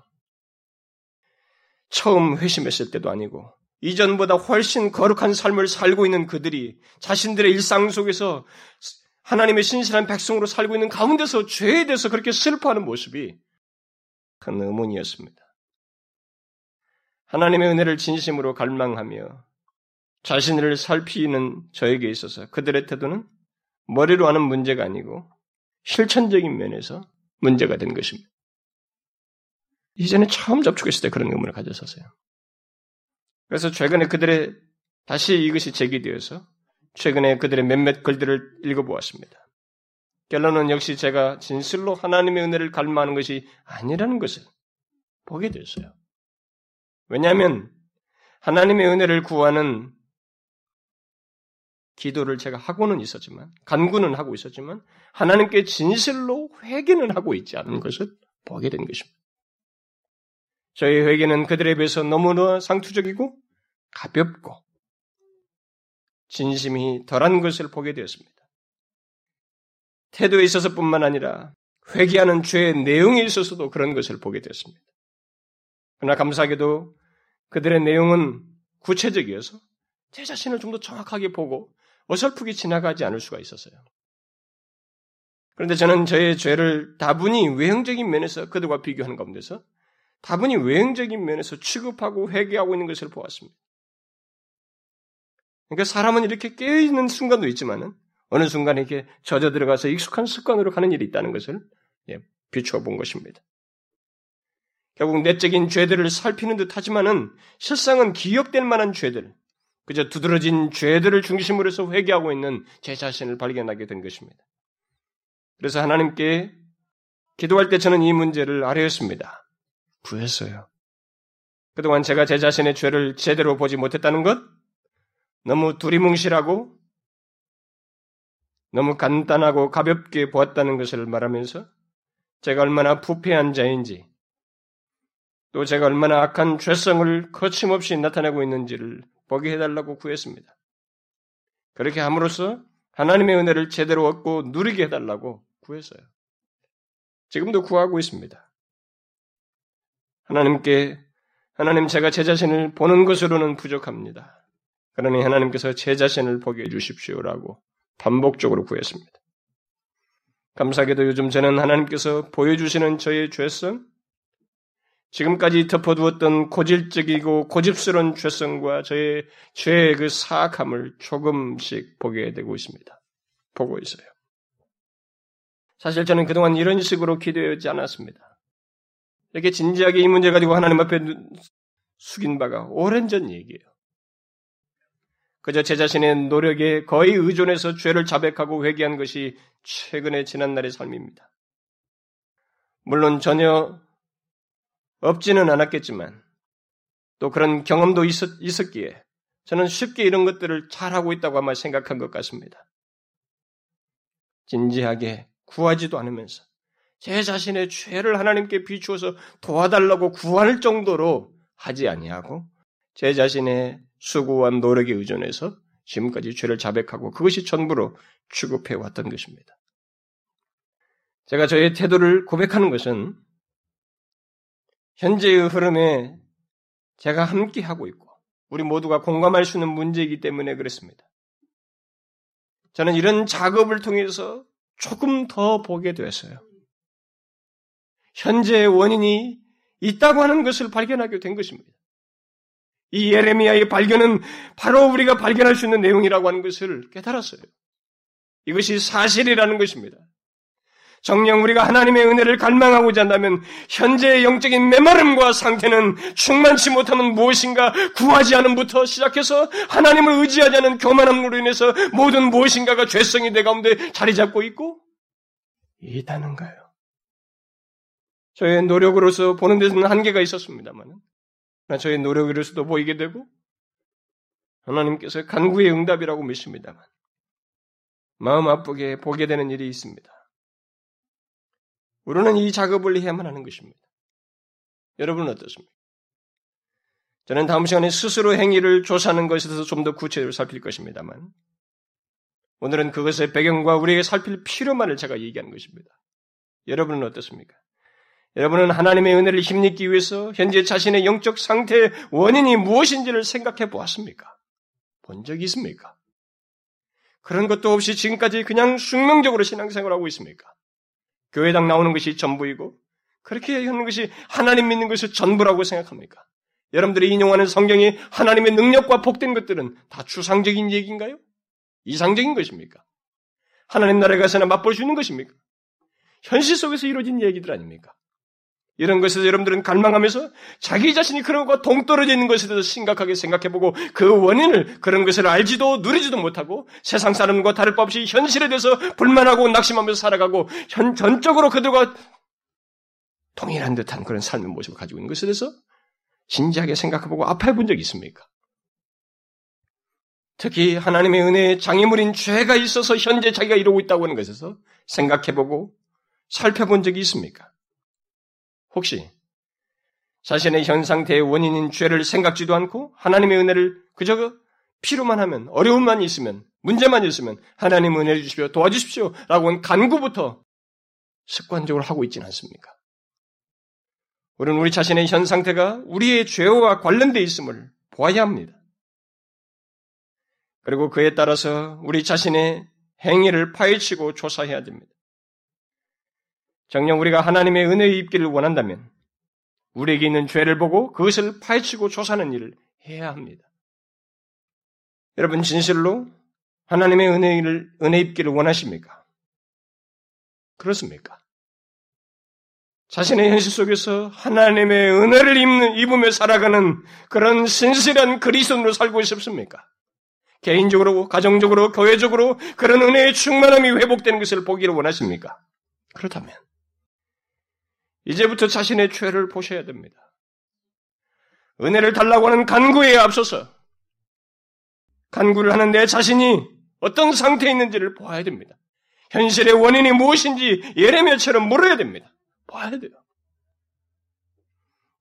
처음 회심했을 때도 아니고 이전보다 훨씬 거룩한 삶을 살고 있는 그들이 자신들의 일상 속에서 하나님의 신실한 백성으로 살고 있는 가운데서 죄에 대해서 그렇게 슬퍼하는 모습이 큰 의문이었습니다. 하나님의 은혜를 진심으로 갈망하며 자신을 살피는 저에게 있어서 그들의 태도는 머리로 하는 문제가 아니고 실천적인 면에서 문제가 된 것입니다. 이전에 처음 접촉했을 때 그런 의문을 가졌었어요. 그래서 최근에 그들의 다시 이것이 제기되어서 최근에 그들의 몇몇 글들을 읽어보았습니다. 결론은 역시 제가 진실로 하나님의 은혜를 갈망하는 것이 아니라는 것을 보게 되었어요. 왜냐하면 하나님의 은혜를 구하는 기도를 제가 하고는 있었지만, 간구는 하고 있었지만, 하나님께 진실로 회개는 하고 있지 않은 것을 보게 된 것입니다. 저희 회개는 그들에 비해서 너무나 상투적이고 가볍고 진심이 덜한 것을 보게 되었습니다. 태도에 있어서뿐만 아니라 회개하는 죄의 내용에 있어서도 그런 것을 보게 되었습니다. 그러나 감사하게도 그들의 내용은 구체적이어서 제 자신을 좀 더 정확하게 보고 어설프게 지나가지 않을 수가 있었어요. 그런데 저는 저의 죄를 다분히 외형적인 면에서 그들과 비교하는 가운데서 다분히 외형적인 면에서 취급하고 회개하고 있는 것을 보았습니다. 그러니까 사람은 이렇게 깨어있는 순간도 있지만은 어느 순간에 이렇게 젖어 들어가서 익숙한 습관으로 가는 일이 있다는 것을 예, 비추어 본 것입니다. 결국 내적인 죄들을 살피는 듯 하지만은 실상은 기억될 만한 죄들, 그저 두드러진 죄들을 중심으로 해서 회개하고 있는 제 자신을 발견하게 된 것입니다. 그래서 하나님께 기도할 때 저는 이 문제를 아뢰었습니다. 구했어요. 그동안 제가 제 자신의 죄를 제대로 보지 못했다는 것, 너무 두리뭉실하고 너무 간단하고 가볍게 보았다는 것을 말하면서 제가 얼마나 부패한 자인지 또 제가 얼마나 악한 죄성을 거침없이 나타내고 있는지를 보게 해달라고 구했습니다. 그렇게 함으로써 하나님의 은혜를 제대로 얻고 누리게 해달라고 구했어요. 지금도 구하고 있습니다. 하나님께 하나님 제가 제 자신을 보는 것으로는 부족합니다. 그러니 하나님께서 제 자신을 보게 해주십시오라고 반복적으로 구했습니다. 감사하게도 요즘 저는 하나님께서 보여주시는 저의 죄성, 지금까지 덮어두었던 고질적이고 고집스러운 죄성과 저의 죄의 그 사악함을 조금씩 보게 되고 있습니다. 보고 있어요. 사실 저는 그동안 이런 식으로 기도하지 않았습니다. 이렇게 진지하게 이 문제 가지고 하나님 앞에 숙인 바가 오랜 전 얘기예요. 그저 제 자신의 노력에 거의 의존해서 죄를 자백하고 회개한 것이 최근의 지난날의 삶입니다. 물론 전혀 없지는 않았겠지만 또 그런 경험도 있었, 있었기에 저는 쉽게 이런 것들을 잘하고 있다고 아마 생각한 것 같습니다. 진지하게 구하지도 않으면서 제 자신의 죄를 하나님께 비추어서 도와달라고 구할 정도로 하지 아니하고 제 자신의 수고와 노력에 의존해서 지금까지 죄를 자백하고 그것이 전부로 취급해 왔던 것입니다. 제가 저의 태도를 고백하는 것은 현재의 흐름에 제가 함께 하고 있고 우리 모두가 공감할 수 있는 문제이기 때문에 그렇습니다. 저는 이런 작업을 통해서 조금 더 보게 됐어요. 현재의 원인이 있다고 하는 것을 발견하게 된 것입니다. 이 예레미야의 발견은 바로 우리가 발견할 수 있는 내용이라고 하는 것을 깨달았어요. 이것이 사실이라는 것입니다. 정녕 우리가 하나님의 은혜를 갈망하고자 한다면 현재의 영적인 메마름과 상태는 충만치 못하면 무엇인가 구하지 않음부터 시작해서 하나님을 의지하지 않은 교만함으로 인해서 모든 무엇인가가 죄성이 내 가운데 자리 잡고 있고 있다는가요? 저의 노력으로서 보는 데서는 한계가 있었습니다만 저의 노력으로서도 보이게 되고 하나님께서 간구의 응답이라고 믿습니다만 마음 아프게 보게 되는 일이 있습니다. 우리는 이 작업을 해야만 하는 것입니다. 여러분은 어떻습니까? 저는 다음 시간에 스스로 행위를 조사하는 것에 대해서 좀 더 구체적으로 살필 것입니다만 오늘은 그것의 배경과 우리에게 살필 필요만을 제가 얘기하는 것입니다. 여러분은 어떻습니까? 여러분은 하나님의 은혜를 힘입기 위해서 현재 자신의 영적 상태의 원인이 무엇인지를 생각해 보았습니까? 본 적이 있습니까? 그런 것도 없이 지금까지 그냥 숙명적으로 신앙생활하고 있습니까? 교회당 나오는 것이 전부이고 그렇게 하는 것이 하나님 믿는 것이 전부라고 생각합니까? 여러분들이 인용하는 성경이 하나님의 능력과 복된 것들은 다 추상적인 얘기인가요? 이상적인 것입니까? 하나님 나라에 가서나 맛볼 수 있는 것입니까? 현실 속에서 이루어진 얘기들 아닙니까? 이런 것에서 여러분들은 갈망하면서 자기 자신이 그런 것과 동떨어져 있는 것에 대해서 심각하게 생각해보고 그 원인을 그런 것을 알지도 누리지도 못하고 세상 사람과 다를 바 없이 현실에 대해서 불만하고 낙심하면서 살아가고 현, 전적으로 그들과 동일한 듯한 그런 삶의 모습을 가지고 있는 것에 대해서 진지하게 생각해보고 아파해 본 적이 있습니까? 특히 하나님의 은혜에 장애물인 죄가 있어서 현재 자기가 이러고 있다고 하는 것에서 생각해보고 살펴본 적이 있습니까? 혹시 자신의 현 상태의 원인인 죄를 생각지도 않고 하나님의 은혜를 그저 필요만 하면 어려움만 있으면 문제만 있으면 하나님 은혜 주십시오 도와주십시오 라고 한 간구부터 습관적으로 하고 있지는 않습니까? 우리는 우리 자신의 현 상태가 우리의 죄와 관련되어 있음을 보아야 합니다. 그리고 그에 따라서 우리 자신의 행위를 파헤치고 조사해야 됩니다. 정녕 우리가 하나님의 은혜의 입기를 원한다면 우리에게 있는 죄를 보고 그것을 파헤치고 조사하는 일을 해야 합니다. 여러분 진실로 하나님의 은혜를 은혜 입기를 원하십니까? 그렇습니까? 자신의 현실 속에서 하나님의 은혜를 입으며 살아가는 그런 신실한 그리스도로 살고 싶습니까? 개인적으로, 가정적으로, 교회적으로 그런 은혜의 충만함이 회복되는 것을 보기를 원하십니까? 그렇다면 이제부터 자신의 죄를 보셔야 됩니다. 은혜를 달라고 하는 간구에 앞서서 간구를 하는 내 자신이 어떤 상태에 있는지를 보아야 됩니다. 현실의 원인이 무엇인지 예레미야처럼 물어야 됩니다. 봐야 돼요.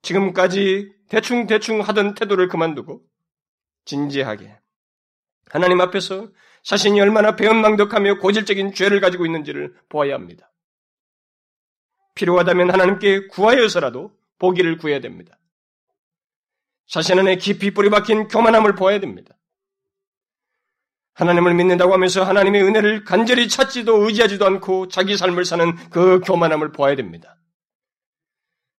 지금까지 대충대충 하던 태도를 그만두고 진지하게 하나님 앞에서 자신이 얼마나 배은망덕하며 고질적인 죄를 가지고 있는지를 보아야 합니다. 필요하다면 하나님께 구하여서라도 보기를 구해야 됩니다. 자신 안에 깊이 뿌리박힌 교만함을 보아야 됩니다. 하나님을 믿는다고 하면서 하나님의 은혜를 간절히 찾지도 의지하지도 않고 자기 삶을 사는 그 교만함을 보아야 됩니다.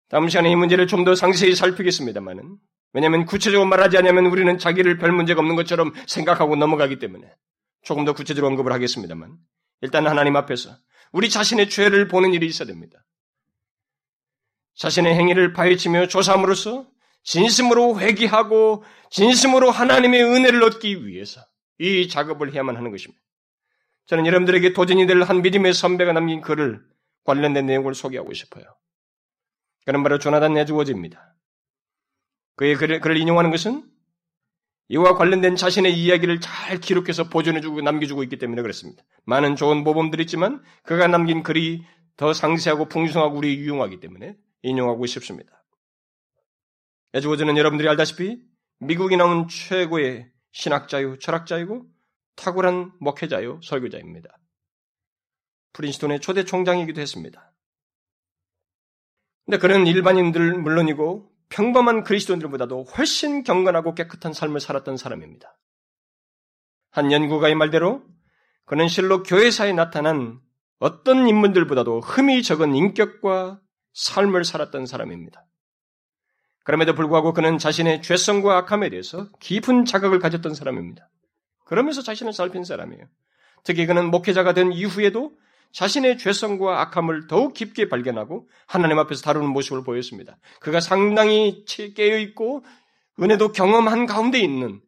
다음 시간에 이 문제를 좀 더 상세히 살피겠습니다만은 왜냐하면 구체적으로 말하지 않으면 우리는 자기를 별 문제가 없는 것처럼 생각하고 넘어가기 때문에 조금 더 구체적으로 언급을 하겠습니다만 일단 하나님 앞에서 우리 자신의 죄를 보는 일이 있어야 됩니다. 자신의 행위를 파헤치며 조사함으로써 진심으로 회개하고 진심으로 하나님의 은혜를 얻기 위해서 이 작업을 해야만 하는 것입니다. 저는 여러분들에게 도전이 될 한 믿음의 선배가 남긴 글을 관련된 내용을 소개하고 싶어요. 그는 바로 조나단 에즈워즈입니다. 그의 글을, 글을 인용하는 것은 이와 관련된 자신의 이야기를 잘 기록해서 보존해주고 남겨주고 있기 때문에 그렇습니다. 많은 좋은 모범들이 있지만 그가 남긴 글이 더 상세하고 풍성하고 우리 유용하기 때문에 인용하고 싶습니다. 에즈워즈는 여러분들이 알다시피 미국이 나온 최고의 신학자요, 철학자이고 탁월한 목회자요, 설교자입니다. 프린스톤의 초대 총장이기도 했습니다. 근데 그는 일반인들 물론이고 평범한 그리스도인들보다도 훨씬 경건하고 깨끗한 삶을 살았던 사람입니다. 한 연구가의 말대로 그는 실로 교회사에 나타난 어떤 인물들보다도 흠이 적은 인격과 삶을 살았던 사람입니다. 그럼에도 불구하고 그는 자신의 죄성과 악함에 대해서 깊은 자각을 가졌던 사람입니다. 그러면서 자신을 살핀 사람이에요. 특히 그는 목회자가 된 이후에도 자신의 죄성과 악함을 더욱 깊게 발견하고 하나님 앞에서 다루는 모습을 보였습니다. 그가 상당히 깨어 있고 은혜도 경험한 가운데 있는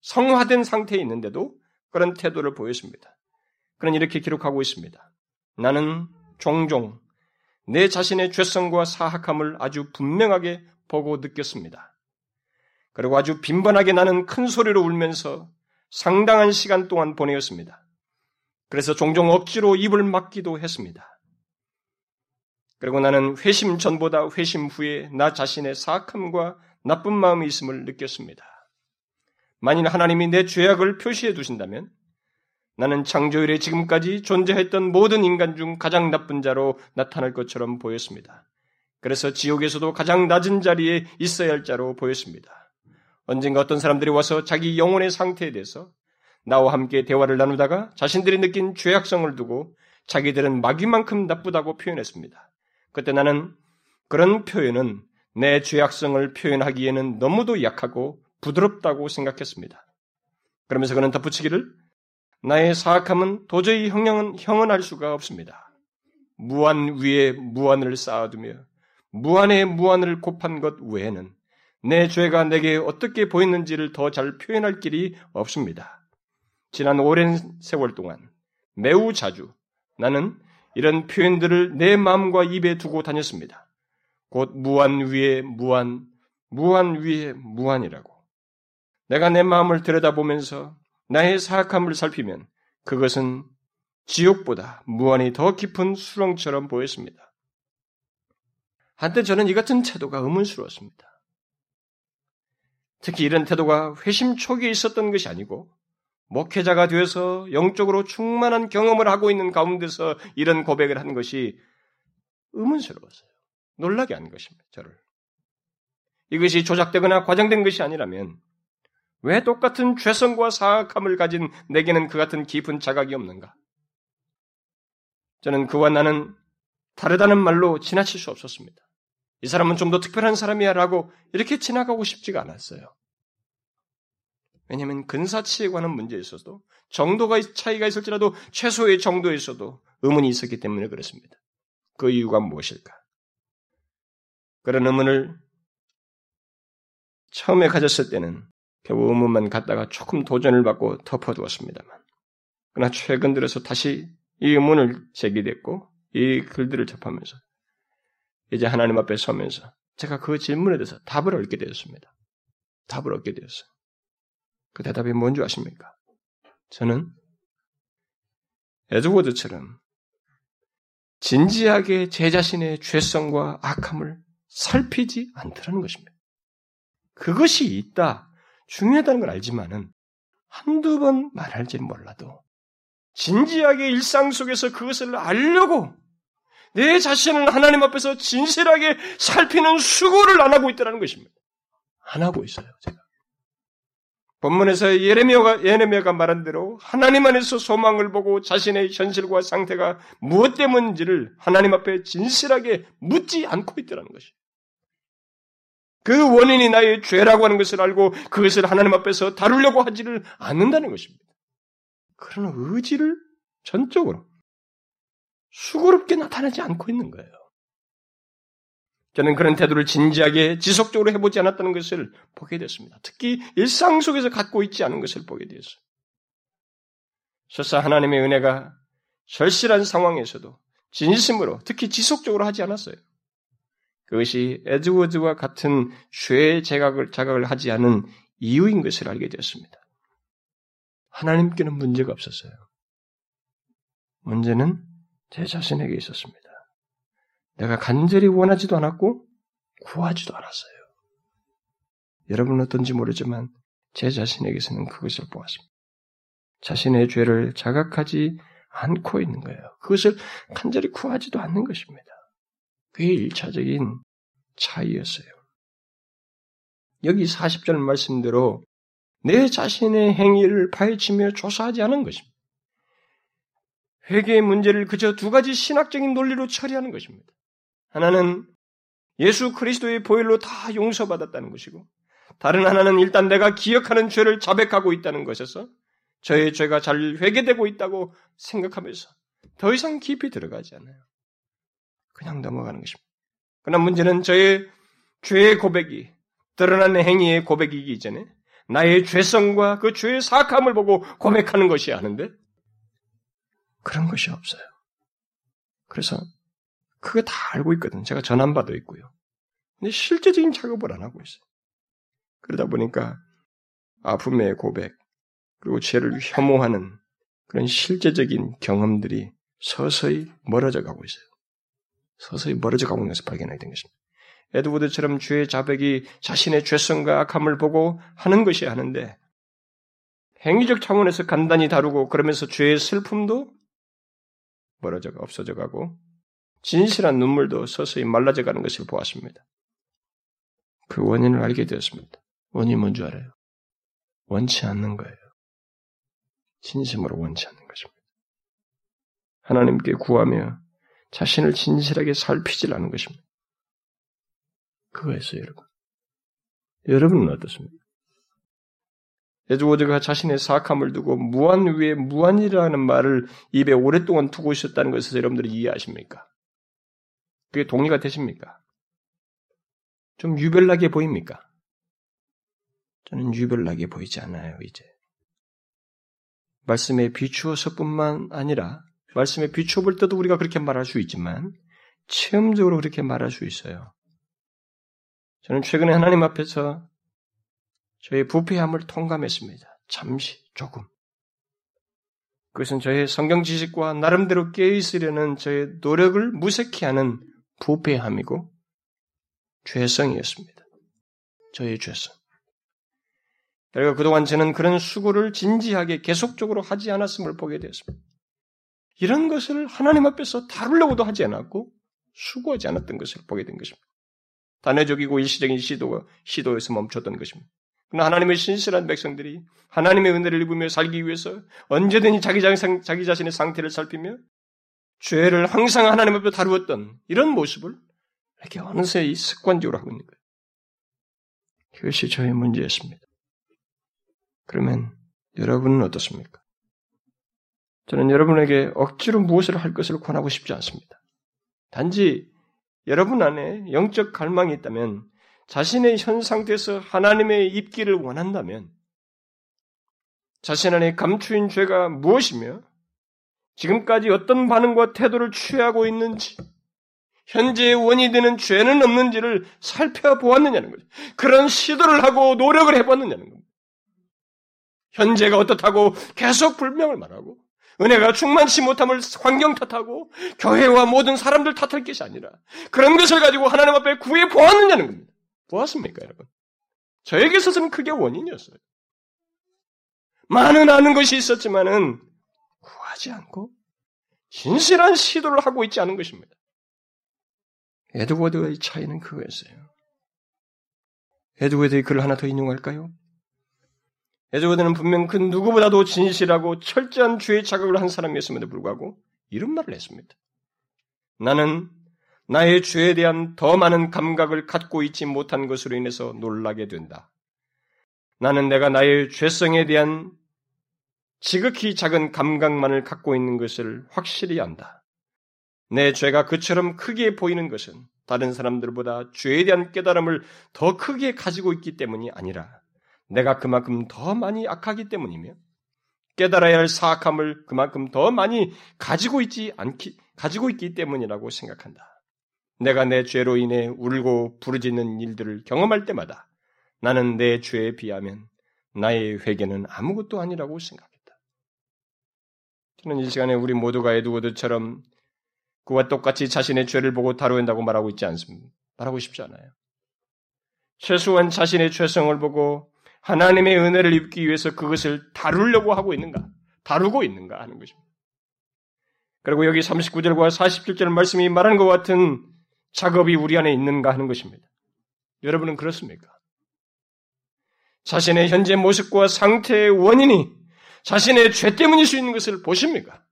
성화된 상태에 있는데도 그런 태도를 보였습니다. 그는 이렇게 기록하고 있습니다. 나는 종종 내 자신의 죄성과 사악함을 아주 분명하게 보고 느꼈습니다. 그리고 아주 빈번하게 나는 큰 소리로 울면서 상당한 시간 동안 보내었습니다. 그래서 종종 억지로 입을 막기도 했습니다. 그리고 나는 회심 전보다 회심 후에 나 자신의 사악함과 나쁜 마음이 있음을 느꼈습니다. 만일 하나님이 내 죄악을 표시해 두신다면 나는 창조일에 지금까지 존재했던 모든 인간 중 가장 나쁜 자로 나타날 것처럼 보였습니다. 그래서 지옥에서도 가장 낮은 자리에 있어야 할 자로 보였습니다. 언젠가 어떤 사람들이 와서 자기 영혼의 상태에 대해서 나와 함께 대화를 나누다가 자신들이 느낀 죄악성을 두고 자기들은 마귀만큼 나쁘다고 표현했습니다. 그때 나는 그런 표현은 내 죄악성을 표현하기에는 너무도 약하고 부드럽다고 생각했습니다. 그러면서 그는 덧붙이기를 나의 사악함은 도저히 형은, 형언할 수가 없습니다. 무한 위에 무한을 쌓아두며 무한의 무한을 곱한 것 외에는 내 죄가 내게 어떻게 보였는지를 더 잘 표현할 길이 없습니다. 지난 오랜 세월 동안 매우 자주 나는 이런 표현들을 내 마음과 입에 두고 다녔습니다. 곧 무한 위에 무한, 무한 위에 무한이라고. 내가 내 마음을 들여다보면서 나의 사악함을 살피면 그것은 지옥보다 무한히 더 깊은 수렁처럼 보였습니다. 한때 저는 이 같은 태도가 의문스러웠습니다. 특히 이런 태도가 회심 초기에 있었던 것이 아니고 목회자가 되어서 영적으로 충만한 경험을 하고 있는 가운데서 이런 고백을 한 것이 의문스러웠어요. 놀라게 한 것입니다. 저를. 이것이 조작되거나 과장된 것이 아니라면 왜 똑같은 죄성과 사악함을 가진 내게는 그 같은 깊은 자각이 없는가? 저는 그와 나는 다르다는 말로 지나칠 수 없었습니다. 이 사람은 좀 더 특별한 사람이야 라고 이렇게 지나가고 싶지가 않았어요. 왜냐하면 근사치에 관한 문제에 있어도 정도가 차이가 있을지라도 최소의 정도에 있어도 의문이 있었기 때문에 그렇습니다. 그 이유가 무엇일까? 그런 의문을 처음에 가졌을 때는 겨우 의문만 갖다가 조금 도전을 받고 덮어두었습니다만, 그러나 최근 들어서 다시 이 의문을 제기됐고, 이 글들을 접하면서, 이제 하나님 앞에 서면서, 제가 그 질문에 대해서 답을 얻게 되었습니다. 답을 얻게 되었어요. 그 대답이 뭔지 아십니까? 저는 에드워드처럼 진지하게 제 자신의 죄성과 악함을 살피지 않더라는 것입니다. 그것이 있다, 중요하다는 걸 알지만은 한두 번 말할지는 몰라도 진지하게 일상 속에서 그것을 알려고 내 자신을 하나님 앞에서 진실하게 살피는 수고를 안 하고 있다는 것입니다. 안 하고 있어요, 제가. 본문에서 예레미야가, 예레미야가 말한 대로 하나님 안에서 소망을 보고 자신의 현실과 상태가 무엇 때문인지를 하나님 앞에 진실하게 묻지 않고 있다는 것이. 그 원인이 나의 죄라고 하는 것을 알고 그것을 하나님 앞에서 다루려고 하지를 않는다는 것입니다. 그런 의지를 전적으로 수고롭게 나타나지 않고 있는 거예요. 저는 그런 태도를 진지하게 지속적으로 해보지 않았다는 것을 보게 됐습니다. 특히 일상 속에서 갖고 있지 않은 것을 보게 되었어요. 설사 하나님의 은혜가 절실한 상황에서도 진심으로 특히 지속적으로 하지 않았어요. 그것이 에드워드와 같은 죄의 자각을, 자각을 하지 않은 이유인 것을 알게 되었습니다. 하나님께는 문제가 없었어요. 문제는 제 자신에게 있었습니다. 내가 간절히 원하지도 않았고 구하지도 않았어요. 여러분은 어떤지 모르지만 제 자신에게서는 그것을 보았습니다. 자신의 죄를 자각하지 않고 있는 거예요. 그것을 간절히 구하지도 않는 것입니다. 그게 일차적인 차이였어요. 여기 40절 말씀대로 내 자신의 행위를 파헤치며 조사하지 않은 것입니다. 회개의 문제를 그저 두 가지 신학적인 논리로 처리하는 것입니다. 하나는 예수 그리스도의 보혈로 다 용서받았다는 것이고, 다른 하나는 일단 내가 기억하는 죄를 자백하고 있다는 것에서 저의 죄가 잘 회개되고 있다고 생각하면서 더 이상 깊이 들어가지 않아요. 그냥 넘어가는 것입니다. 그러나 문제는 저의 죄의 고백이 드러나는 행위의 고백이기 전에 나의 죄성과 그 죄의 사악함을 보고 고백하는 것이 아는데 그런 것이 없어요. 그래서 그거 다 알고 있거든. 제가 바도 있고요. 근데 실제적인 작업을 안 하고 있어요. 그러다 보니까 아픔의 고백, 그리고 죄를 혐오하는 그런 실제적인 경험들이 서서히 멀어져 가고 있어요. 서서히 멀어져 가고 있는 것을 발견하게 된 것입니다. 에드워드처럼 죄의 자백이 자신의 죄성과 악함을 보고 하는 것이 하는데 행위적 차원에서 간단히 다루고 그러면서 죄의 슬픔도 멀어져 없어져 가고 진실한 눈물도 서서히 말라져 가는 것을 보았습니다. 그 원인을 알게 되었습니다. 원인이 뭔지 알아요? 원치 않는 거예요. 진심으로 원치 않는 것입니다. 하나님께 구하며 자신을 진실하게 살피질 않은 것입니다. 그거였어요, 여러분. 여러분은 어떻습니까? 에드워드가 자신의 사악함을 두고 무한 위에 무한이라는 말을 입에 오랫동안 두고 있었다는 것을 여러분들이 이해하십니까? 그게 동의가 되십니까? 좀 유별나게 보입니까? 저는 유별나게 보이지 않아요, 이제. 말씀에 비추어서뿐만 아니라, 말씀에 비추어 볼 때도 우리가 그렇게 말할 수 있지만, 체험적으로 그렇게 말할 수 있어요. 저는 최근에 하나님 앞에서 저의 부패함을 통감했습니다. 잠시, 조금. 그것은 저의 성경 지식과 나름대로 깨어있으려는 저의 노력을 무색히 하는 부패함이고 죄성이었습니다. 저의 죄성. 그리고 그동안 저는 그런 수고를 진지하게 계속적으로 하지 않았음을 보게 되었습니다. 이런 것을 하나님 앞에서 다루려고도 하지 않았고 수고하지 않았던 것을 보게 된 것입니다. 단회적이고 일시적인 시도, 시도에서 멈췄던 것입니다. 그러나 하나님의 신실한 백성들이 하나님의 은혜를 입으며 살기 위해서 언제든지 자기, 자기 자신의 상태를 살피며 죄를 항상 하나님 앞에 다루었던 이런 모습을 이렇게 어느새 이 습관적으로 하고 있는 거예요. 그것이 저의 문제였습니다. 그러면 여러분은 어떻습니까? 저는 여러분에게 억지로 무엇을 할 것을 권하고 싶지 않습니다. 단지 여러분 안에 영적 갈망이 있다면 자신의 현 상태에서 하나님의 입기를 원한다면 자신 안에 감추인 죄가 무엇이며 지금까지 어떤 반응과 태도를 취하고 있는지 현재의 원이 되는 죄는 없는지를 살펴보았느냐는 거죠. 그런 시도를 하고 노력을 해봤느냐는 겁니다. 현재가 어떻다고 계속 불명을 말하고 은혜가 충만치 못함을 환경 탓하고 교회와 모든 사람들 탓할 것이 아니라 그런 것을 가지고 하나님 앞에 구해 보았느냐는 겁니다. 보았습니까, 여러분? 저에게 있어서는 그게 원인이었어요. 많은 아는 것이 있었지만은 구하지 않고 진실한 시도를 하고 있지 않은 것입니다. 에드워드의 차이는 그거였어요. 에드워드의 글을 하나 더 인용할까요? 에드워드는 분명 그 누구보다도 진실하고 철저한 주의 자각을 한 사람이었음에도 불구하고 이런 말을 했습니다. 나는 나의 죄에 대한 더 많은 감각을 갖고 있지 못한 것으로 인해서 놀라게 된다. 나는 내가 나의 죄성에 대한 지극히 작은 감각만을 갖고 있는 것을 확실히 안다. 내 죄가 그처럼 크게 보이는 것은 다른 사람들보다 죄에 대한 깨달음을 더 크게 가지고 있기 때문이 아니라 내가 그만큼 더 많이 악하기 때문이며 깨달아야 할 사악함을 그만큼 더 많이 가지고 있지 않기 가지고 있기 때문이라고 생각한다. 내가 내 죄로 인해 울고 부르짖는 일들을 경험할 때마다 나는 내 죄에 비하면 나의 회개는 아무것도 아니라고 생각했다. 저는 이 시간에 우리 모두가 에드워드처럼 그와 똑같이 자신의 죄를 보고 다루야 한다고 말하고 있지 않습니다. 말하고 싶지 않아요. 최소한 자신의 죄성을 보고 하나님의 은혜를 입기 위해서 그것을 다루려고 하고 있는가? 다루고 있는가 하는 것입니다. 그리고 여기 39절과 47절 말씀이 말하는 것 같은 작업이 우리 안에 있는가 하는 것입니다. 여러분은 그렇습니까? 자신의 현재 모습과 상태의 원인이 자신의 죄 때문일 수 있는 것을 보십니까?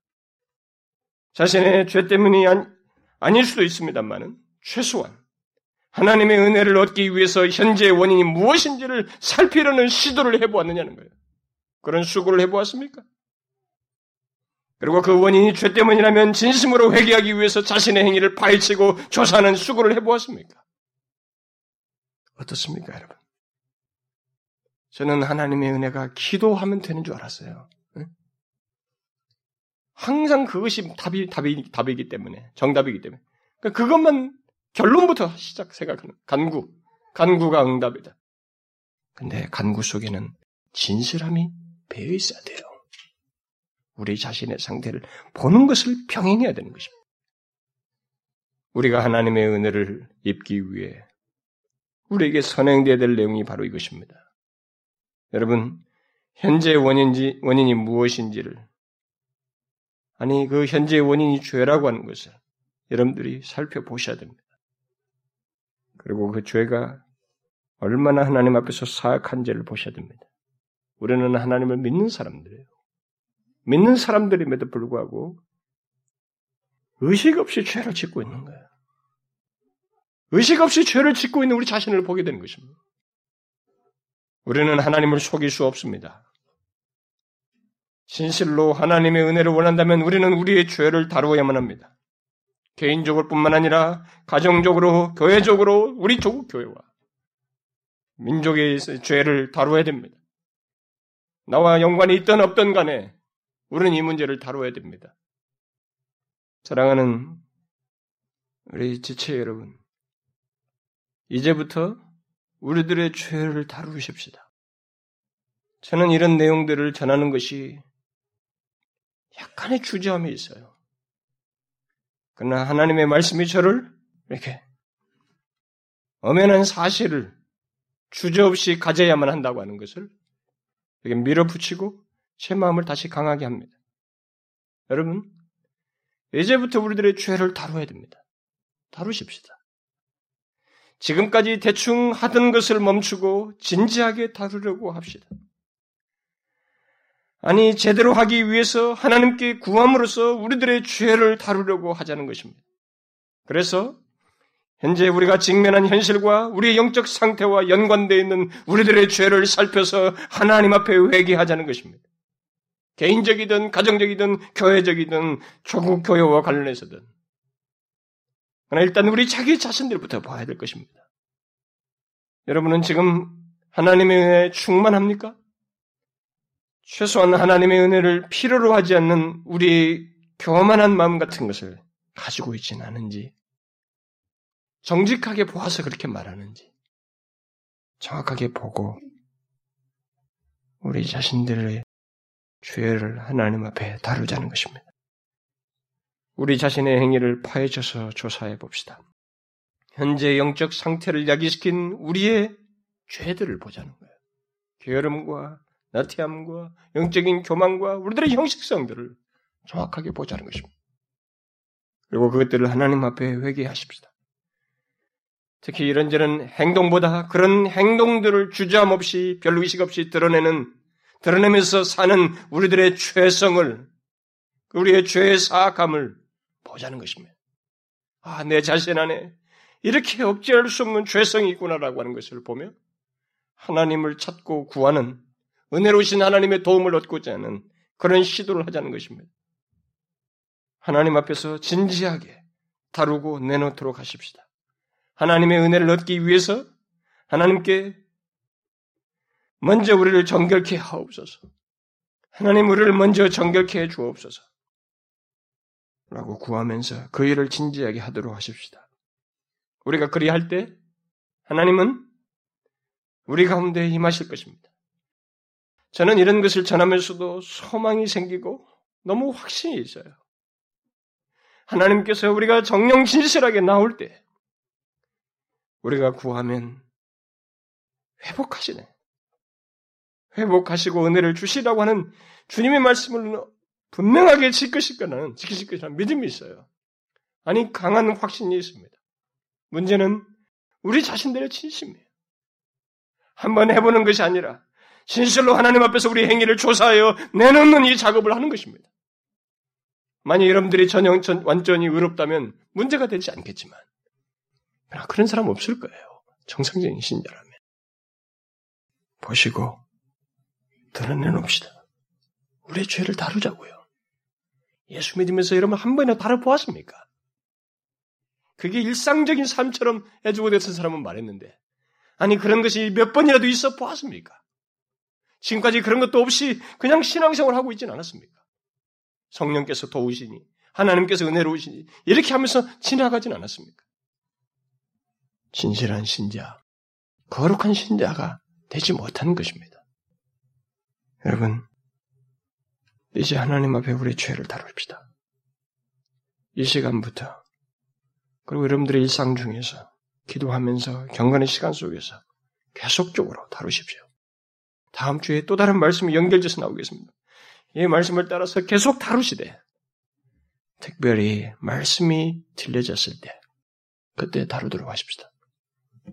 자신의 죄 때문이 아니, 일 수도 있습니다만은 최소한 하나님의 은혜를 얻기 위해서 현재의 원인이 무엇인지를 살피려는 시도를 해보았느냐는 거예요. 그런 수고를 해보았습니까? 그리고 그 원인이 죄 때문이라면 진심으로 회개하기 위해서 자신의 행위를 파헤치고 조사하는 수고를 해보았습니까? 어떻습니까, 여러분? 저는 하나님의 은혜가 기도하면 되는 줄 알았어요. 항상 그것이 답이, 답이, 답이기 때문에, 정답이기 때문에. 그러니까 그것만 결론부터 시작 생각하는, 간구. 간구가 응답이다. 근데 간구 속에는 진실함이 배어 있어야 돼요. 우리 자신의 상태를 보는 것을 병행해야 되는 것입니다. 우리가 하나님의 은혜를 입기 위해 우리에게 선행되어야 될 내용이 바로 이것입니다. 여러분, 현재 원인지, 원인이 무엇인지를, 아니, 그 현재 원인이 죄라고 하는 것을 여러분들이 살펴보셔야 됩니다. 그리고 그 죄가 얼마나 하나님 앞에서 사악한지를 보셔야 됩니다. 우리는 하나님을 믿는 사람들이에요. 믿는 사람들임에도 불구하고 의식 없이 죄를 짓고 있는 거예요. 의식 없이 죄를 짓고 있는 우리 자신을 보게 되는 것입니다. 우리는 하나님을 속일 수 없습니다. 진실로 하나님의 은혜를 원한다면 우리는 우리의 죄를 다루어야만 합니다. 개인적으로 뿐만 아니라 가정적으로, 교회적으로, 우리 조국 교회와 민족의 죄를 다루어야 됩니다. 나와 연관이 있던 없던 간에 우리는 이 문제를 다루어야 됩니다. 사랑하는 우리 지체 여러분, 이제부터 우리들의 죄를 다루십시다. 저는 이런 내용들을 전하는 것이 약간의 주저함이 있어요. 그러나 하나님의 말씀이 저를 이렇게 엄연한 사실을 주저없이 가져야만 한다고 하는 것을 이렇게 밀어붙이고 제 마음을 다시 강하게 합니다. 여러분, 이제부터 우리들의 죄를 다루어야 됩니다. 다루십시다. 지금까지 대충 하던 것을 멈추고 진지하게 다루려고 합시다. 아니, 제대로 하기 위해서 하나님께 구함으로써 우리들의 죄를 다루려고 하자는 것입니다. 그래서 현재 우리가 직면한 현실과 우리의 영적 상태와 연관되어 있는 우리들의 죄를 살펴서 하나님 앞에 회개하자는 것입니다. 개인적이든 가정적이든 교회적이든 조국 교회와 관련해서든 그러나 일단 우리 자기 자신들부터 봐야 될 것입니다. 여러분은 지금 하나님의 충만합니까? 최소한 하나님의 은혜를 필요로 하지 않는 우리 교만한 마음 같은 것을 가지고 있지는 않은지, 정직하게 보아서 그렇게 말하는지, 정확하게 보고 우리 자신들의 죄를 하나님 앞에 다루자는 것입니다. 우리 자신의 행위를 파헤쳐서 조사해 봅시다. 현재 영적 상태를 야기시킨 우리의 죄들을 보자는 거예요. 게으름과 나태함과 영적인 교만과 우리들의 형식성들을 정확하게 보자는 것입니다. 그리고 그것들을 하나님 앞에 회개하십시다. 특히 이런저런 행동보다 그런 행동들을 주저함 없이 별 의식 없이 드러내는 드러내면서 사는 우리들의 죄성을 우리의 죄의 사악함을 보자는 것입니다. 아, 내 자신 안에 이렇게 억제할 수 없는 죄성이 있구나라고 하는 것을 보며 하나님을 찾고 구하는 은혜로우신 하나님의 도움을 얻고자 하는 그런 시도를 하자는 것입니다. 하나님 앞에서 진지하게 다루고 내놓도록 하십시다. 하나님의 은혜를 얻기 위해서 하나님께 먼저 우리를 정결케 하옵소서. 하나님 우리를 먼저 정결케 해 주옵소서. 라고 구하면서 그 일을 진지하게 하도록 하십시다. 우리가 그리할 때 하나님은 우리 가운데 임하실 것입니다. 저는 이런 것을 전하면서도 소망이 생기고 너무 확신이 있어요. 하나님께서 우리가 정령 진실하게 나올 때 우리가 구하면 회복하시네. 회복하시고 은혜를 주시라고 하는 주님의 말씀을 분명하게 지키실 거라는 지키실 것이라는 믿음이 있어요. 아니 강한 확신이 있습니다. 문제는 우리 자신들의 진심이에요. 한번 해보는 것이 아니라 진실로 하나님 앞에서 우리 행위를 조사하여 내놓는 이 작업을 하는 것입니다. 만약 여러분들이 전형 전, 완전히 의롭다면 문제가 되지 않겠지만 그런 사람 없을 거예요. 정상적인 신자라면 보시고 드러내놓읍시다. 우리의 죄를 다루자고요. 예수 믿으면서 여러분 한 번이나 다뤄보았습니까? 그게 일상적인 삶처럼 해주고 됐던 사람은 말했는데, 아니, 그런 것이 몇 번이라도 있어 보았습니까? 지금까지 그런 것도 없이 그냥 신앙생활 하고 있지는 않았습니까? 성령께서 도우시니, 하나님께서 은혜로우시니, 이렇게 하면서 지나가진 않았습니까? 진실한 신자, 거룩한 신자가 되지 못한 것입니다. 여러분, 이제 하나님 앞에 우리 죄를 다룹시다. 이 시간부터 그리고 여러분들의 일상 중에서 기도하면서 경건의 시간 속에서 계속적으로 다루십시오. 다음 주에 또 다른 말씀이 연결돼서 나오겠습니다. 이 말씀을 따라서 계속 다루시되 특별히 말씀이 들려졌을 때 그때 다루도록 하십시다.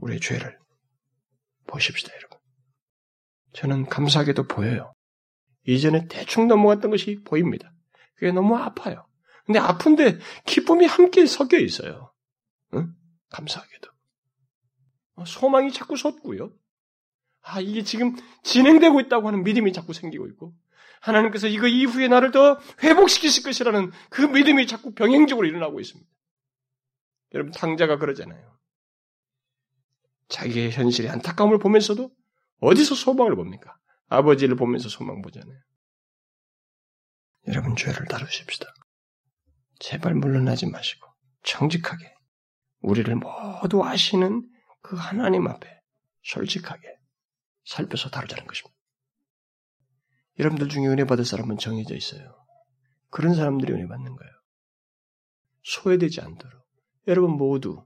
우리의 죄를 보십시다, 여러분. 저는 감사하게도 보여요. 이전에 대충 넘어갔던 것이 보입니다. 그게 너무 아파요. 근데 아픈데 기쁨이 함께 섞여 있어요. 응? 감사하게도. 어, 소망이 자꾸 솟고요. 아, 이게 지금 진행되고 있다고 하는 믿음이 자꾸 생기고 있고, 하나님께서 이거 이후에 나를 더 회복시키실 것이라는 그 믿음이 자꾸 병행적으로 일어나고 있습니다. 여러분, 탕자가 그러잖아요. 자기의 현실의 안타까움을 보면서도 어디서 소망을 봅니까? 아버지를 보면서 소망 보잖아요. 여러분 죄를 다루십시다. 제발 물러나지 마시고 정직하게 우리를 모두 아시는 그 하나님 앞에 솔직하게 살펴서 다루자는 것입니다. 여러분들 중에 은혜 받을 사람은 정해져 있어요. 그런 사람들이 은혜 받는 거예요. 소외되지 않도록 여러분 모두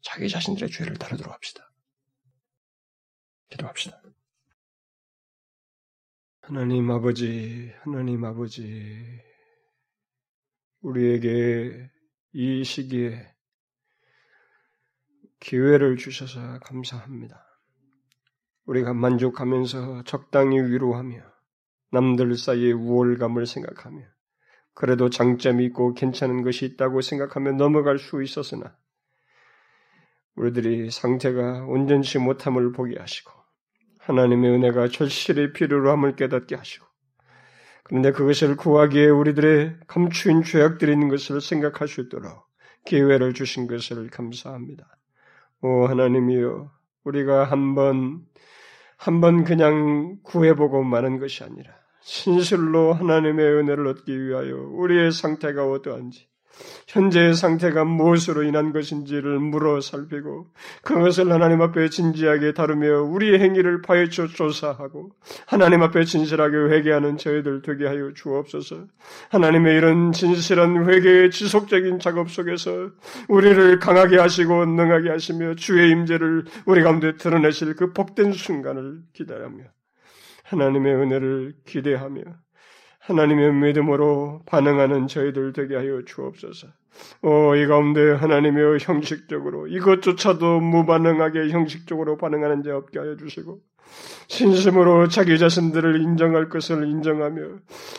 자기 자신들의 죄를 다루도록 합시다. 기도합시다. 하나님 아버지, 하나님 아버지, 우리에게 이 시기에 기회를 주셔서 감사합니다. 우리가 만족하면서 적당히 위로하며 남들 사이의 우월감을 생각하며 그래도 장점이 있고 괜찮은 것이 있다고 생각하며 넘어갈 수 있었으나 우리들이 상태가 온전치 못함을 보게 하시고 하나님의 은혜가 절실히 필요로 함을 깨닫게 하시고 그런데 그것을 구하기에 우리들의 감추인 죄악들이 있는 것을 생각할 수 있도록 기회를 주신 것을 감사합니다. 오 하나님이여 우리가 한번 한번 그냥 구해보고 마는 것이 아니라 진실로 하나님의 은혜를 얻기 위하여 우리의 상태가 어떠한지 현재의 상태가 무엇으로 인한 것인지를 물어 살피고 그것을 하나님 앞에 진지하게 다루며 우리의 행위를 파헤쳐 조사하고 하나님 앞에 진실하게 회개하는 저희들 되게 하여 주옵소서. 하나님의 이런 진실한 회개의 지속적인 작업 속에서 우리를 강하게 하시고 능하게 하시며 주의 임재를 우리 가운데 드러내실 그 복된 순간을 기대하며 하나님의 은혜를 기대하며 하나님의 믿음으로 반응하는 저희들 되게 하여 주옵소서. 오, 이 가운데 하나님의 형식적으로 이것조차도 무반응하게 형식적으로 반응하는 자 없게 하여 주시고 신심으로 자기 자신들을 인정할 것을 인정하며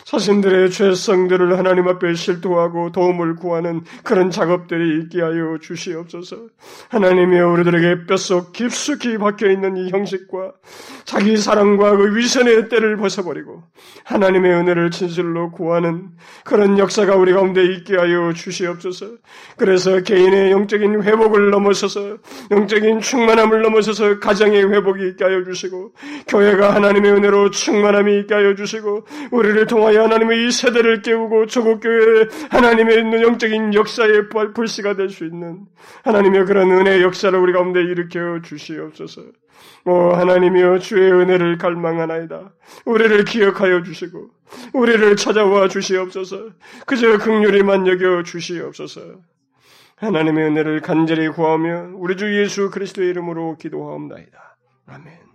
자신들의 죄성들을 하나님 앞에 실토하고 도움을 구하는 그런 작업들이 있게 하여 주시옵소서. 하나님이 우리들에게 뼛속 깊숙이 박혀 있는 이 형식과 자기 사랑과 그 위선의 때를 벗어버리고 하나님의 은혜를 진실로 구하는 그런 역사가 우리 가운데 있게 하여 주시옵소서. 그래서 개인의 영적인 회복을 넘어서서 영적인 충만함을 넘어서서 가정의 회복이 있게 하여 주시고 교회가 하나님의 은혜로 충만함이 있게 하여 주시고 우리를 통하여 하나님의 이 세대를 깨우고 조국 교회에 하나님의 있는 영적인 역사의 불씨가 될 수 있는 하나님의 그런 은혜의 역사를 우리 가운데 일으켜 주시옵소서. 오 하나님이여 주의 은혜를 갈망하나이다. 우리를 기억하여 주시고 우리를 찾아와 주시옵소서. 그저 극률이만 여겨 주시옵소서. 하나님의 은혜를 간절히 구하며 우리 주 예수 그리스도의 이름으로 기도하옵나이다. 아멘.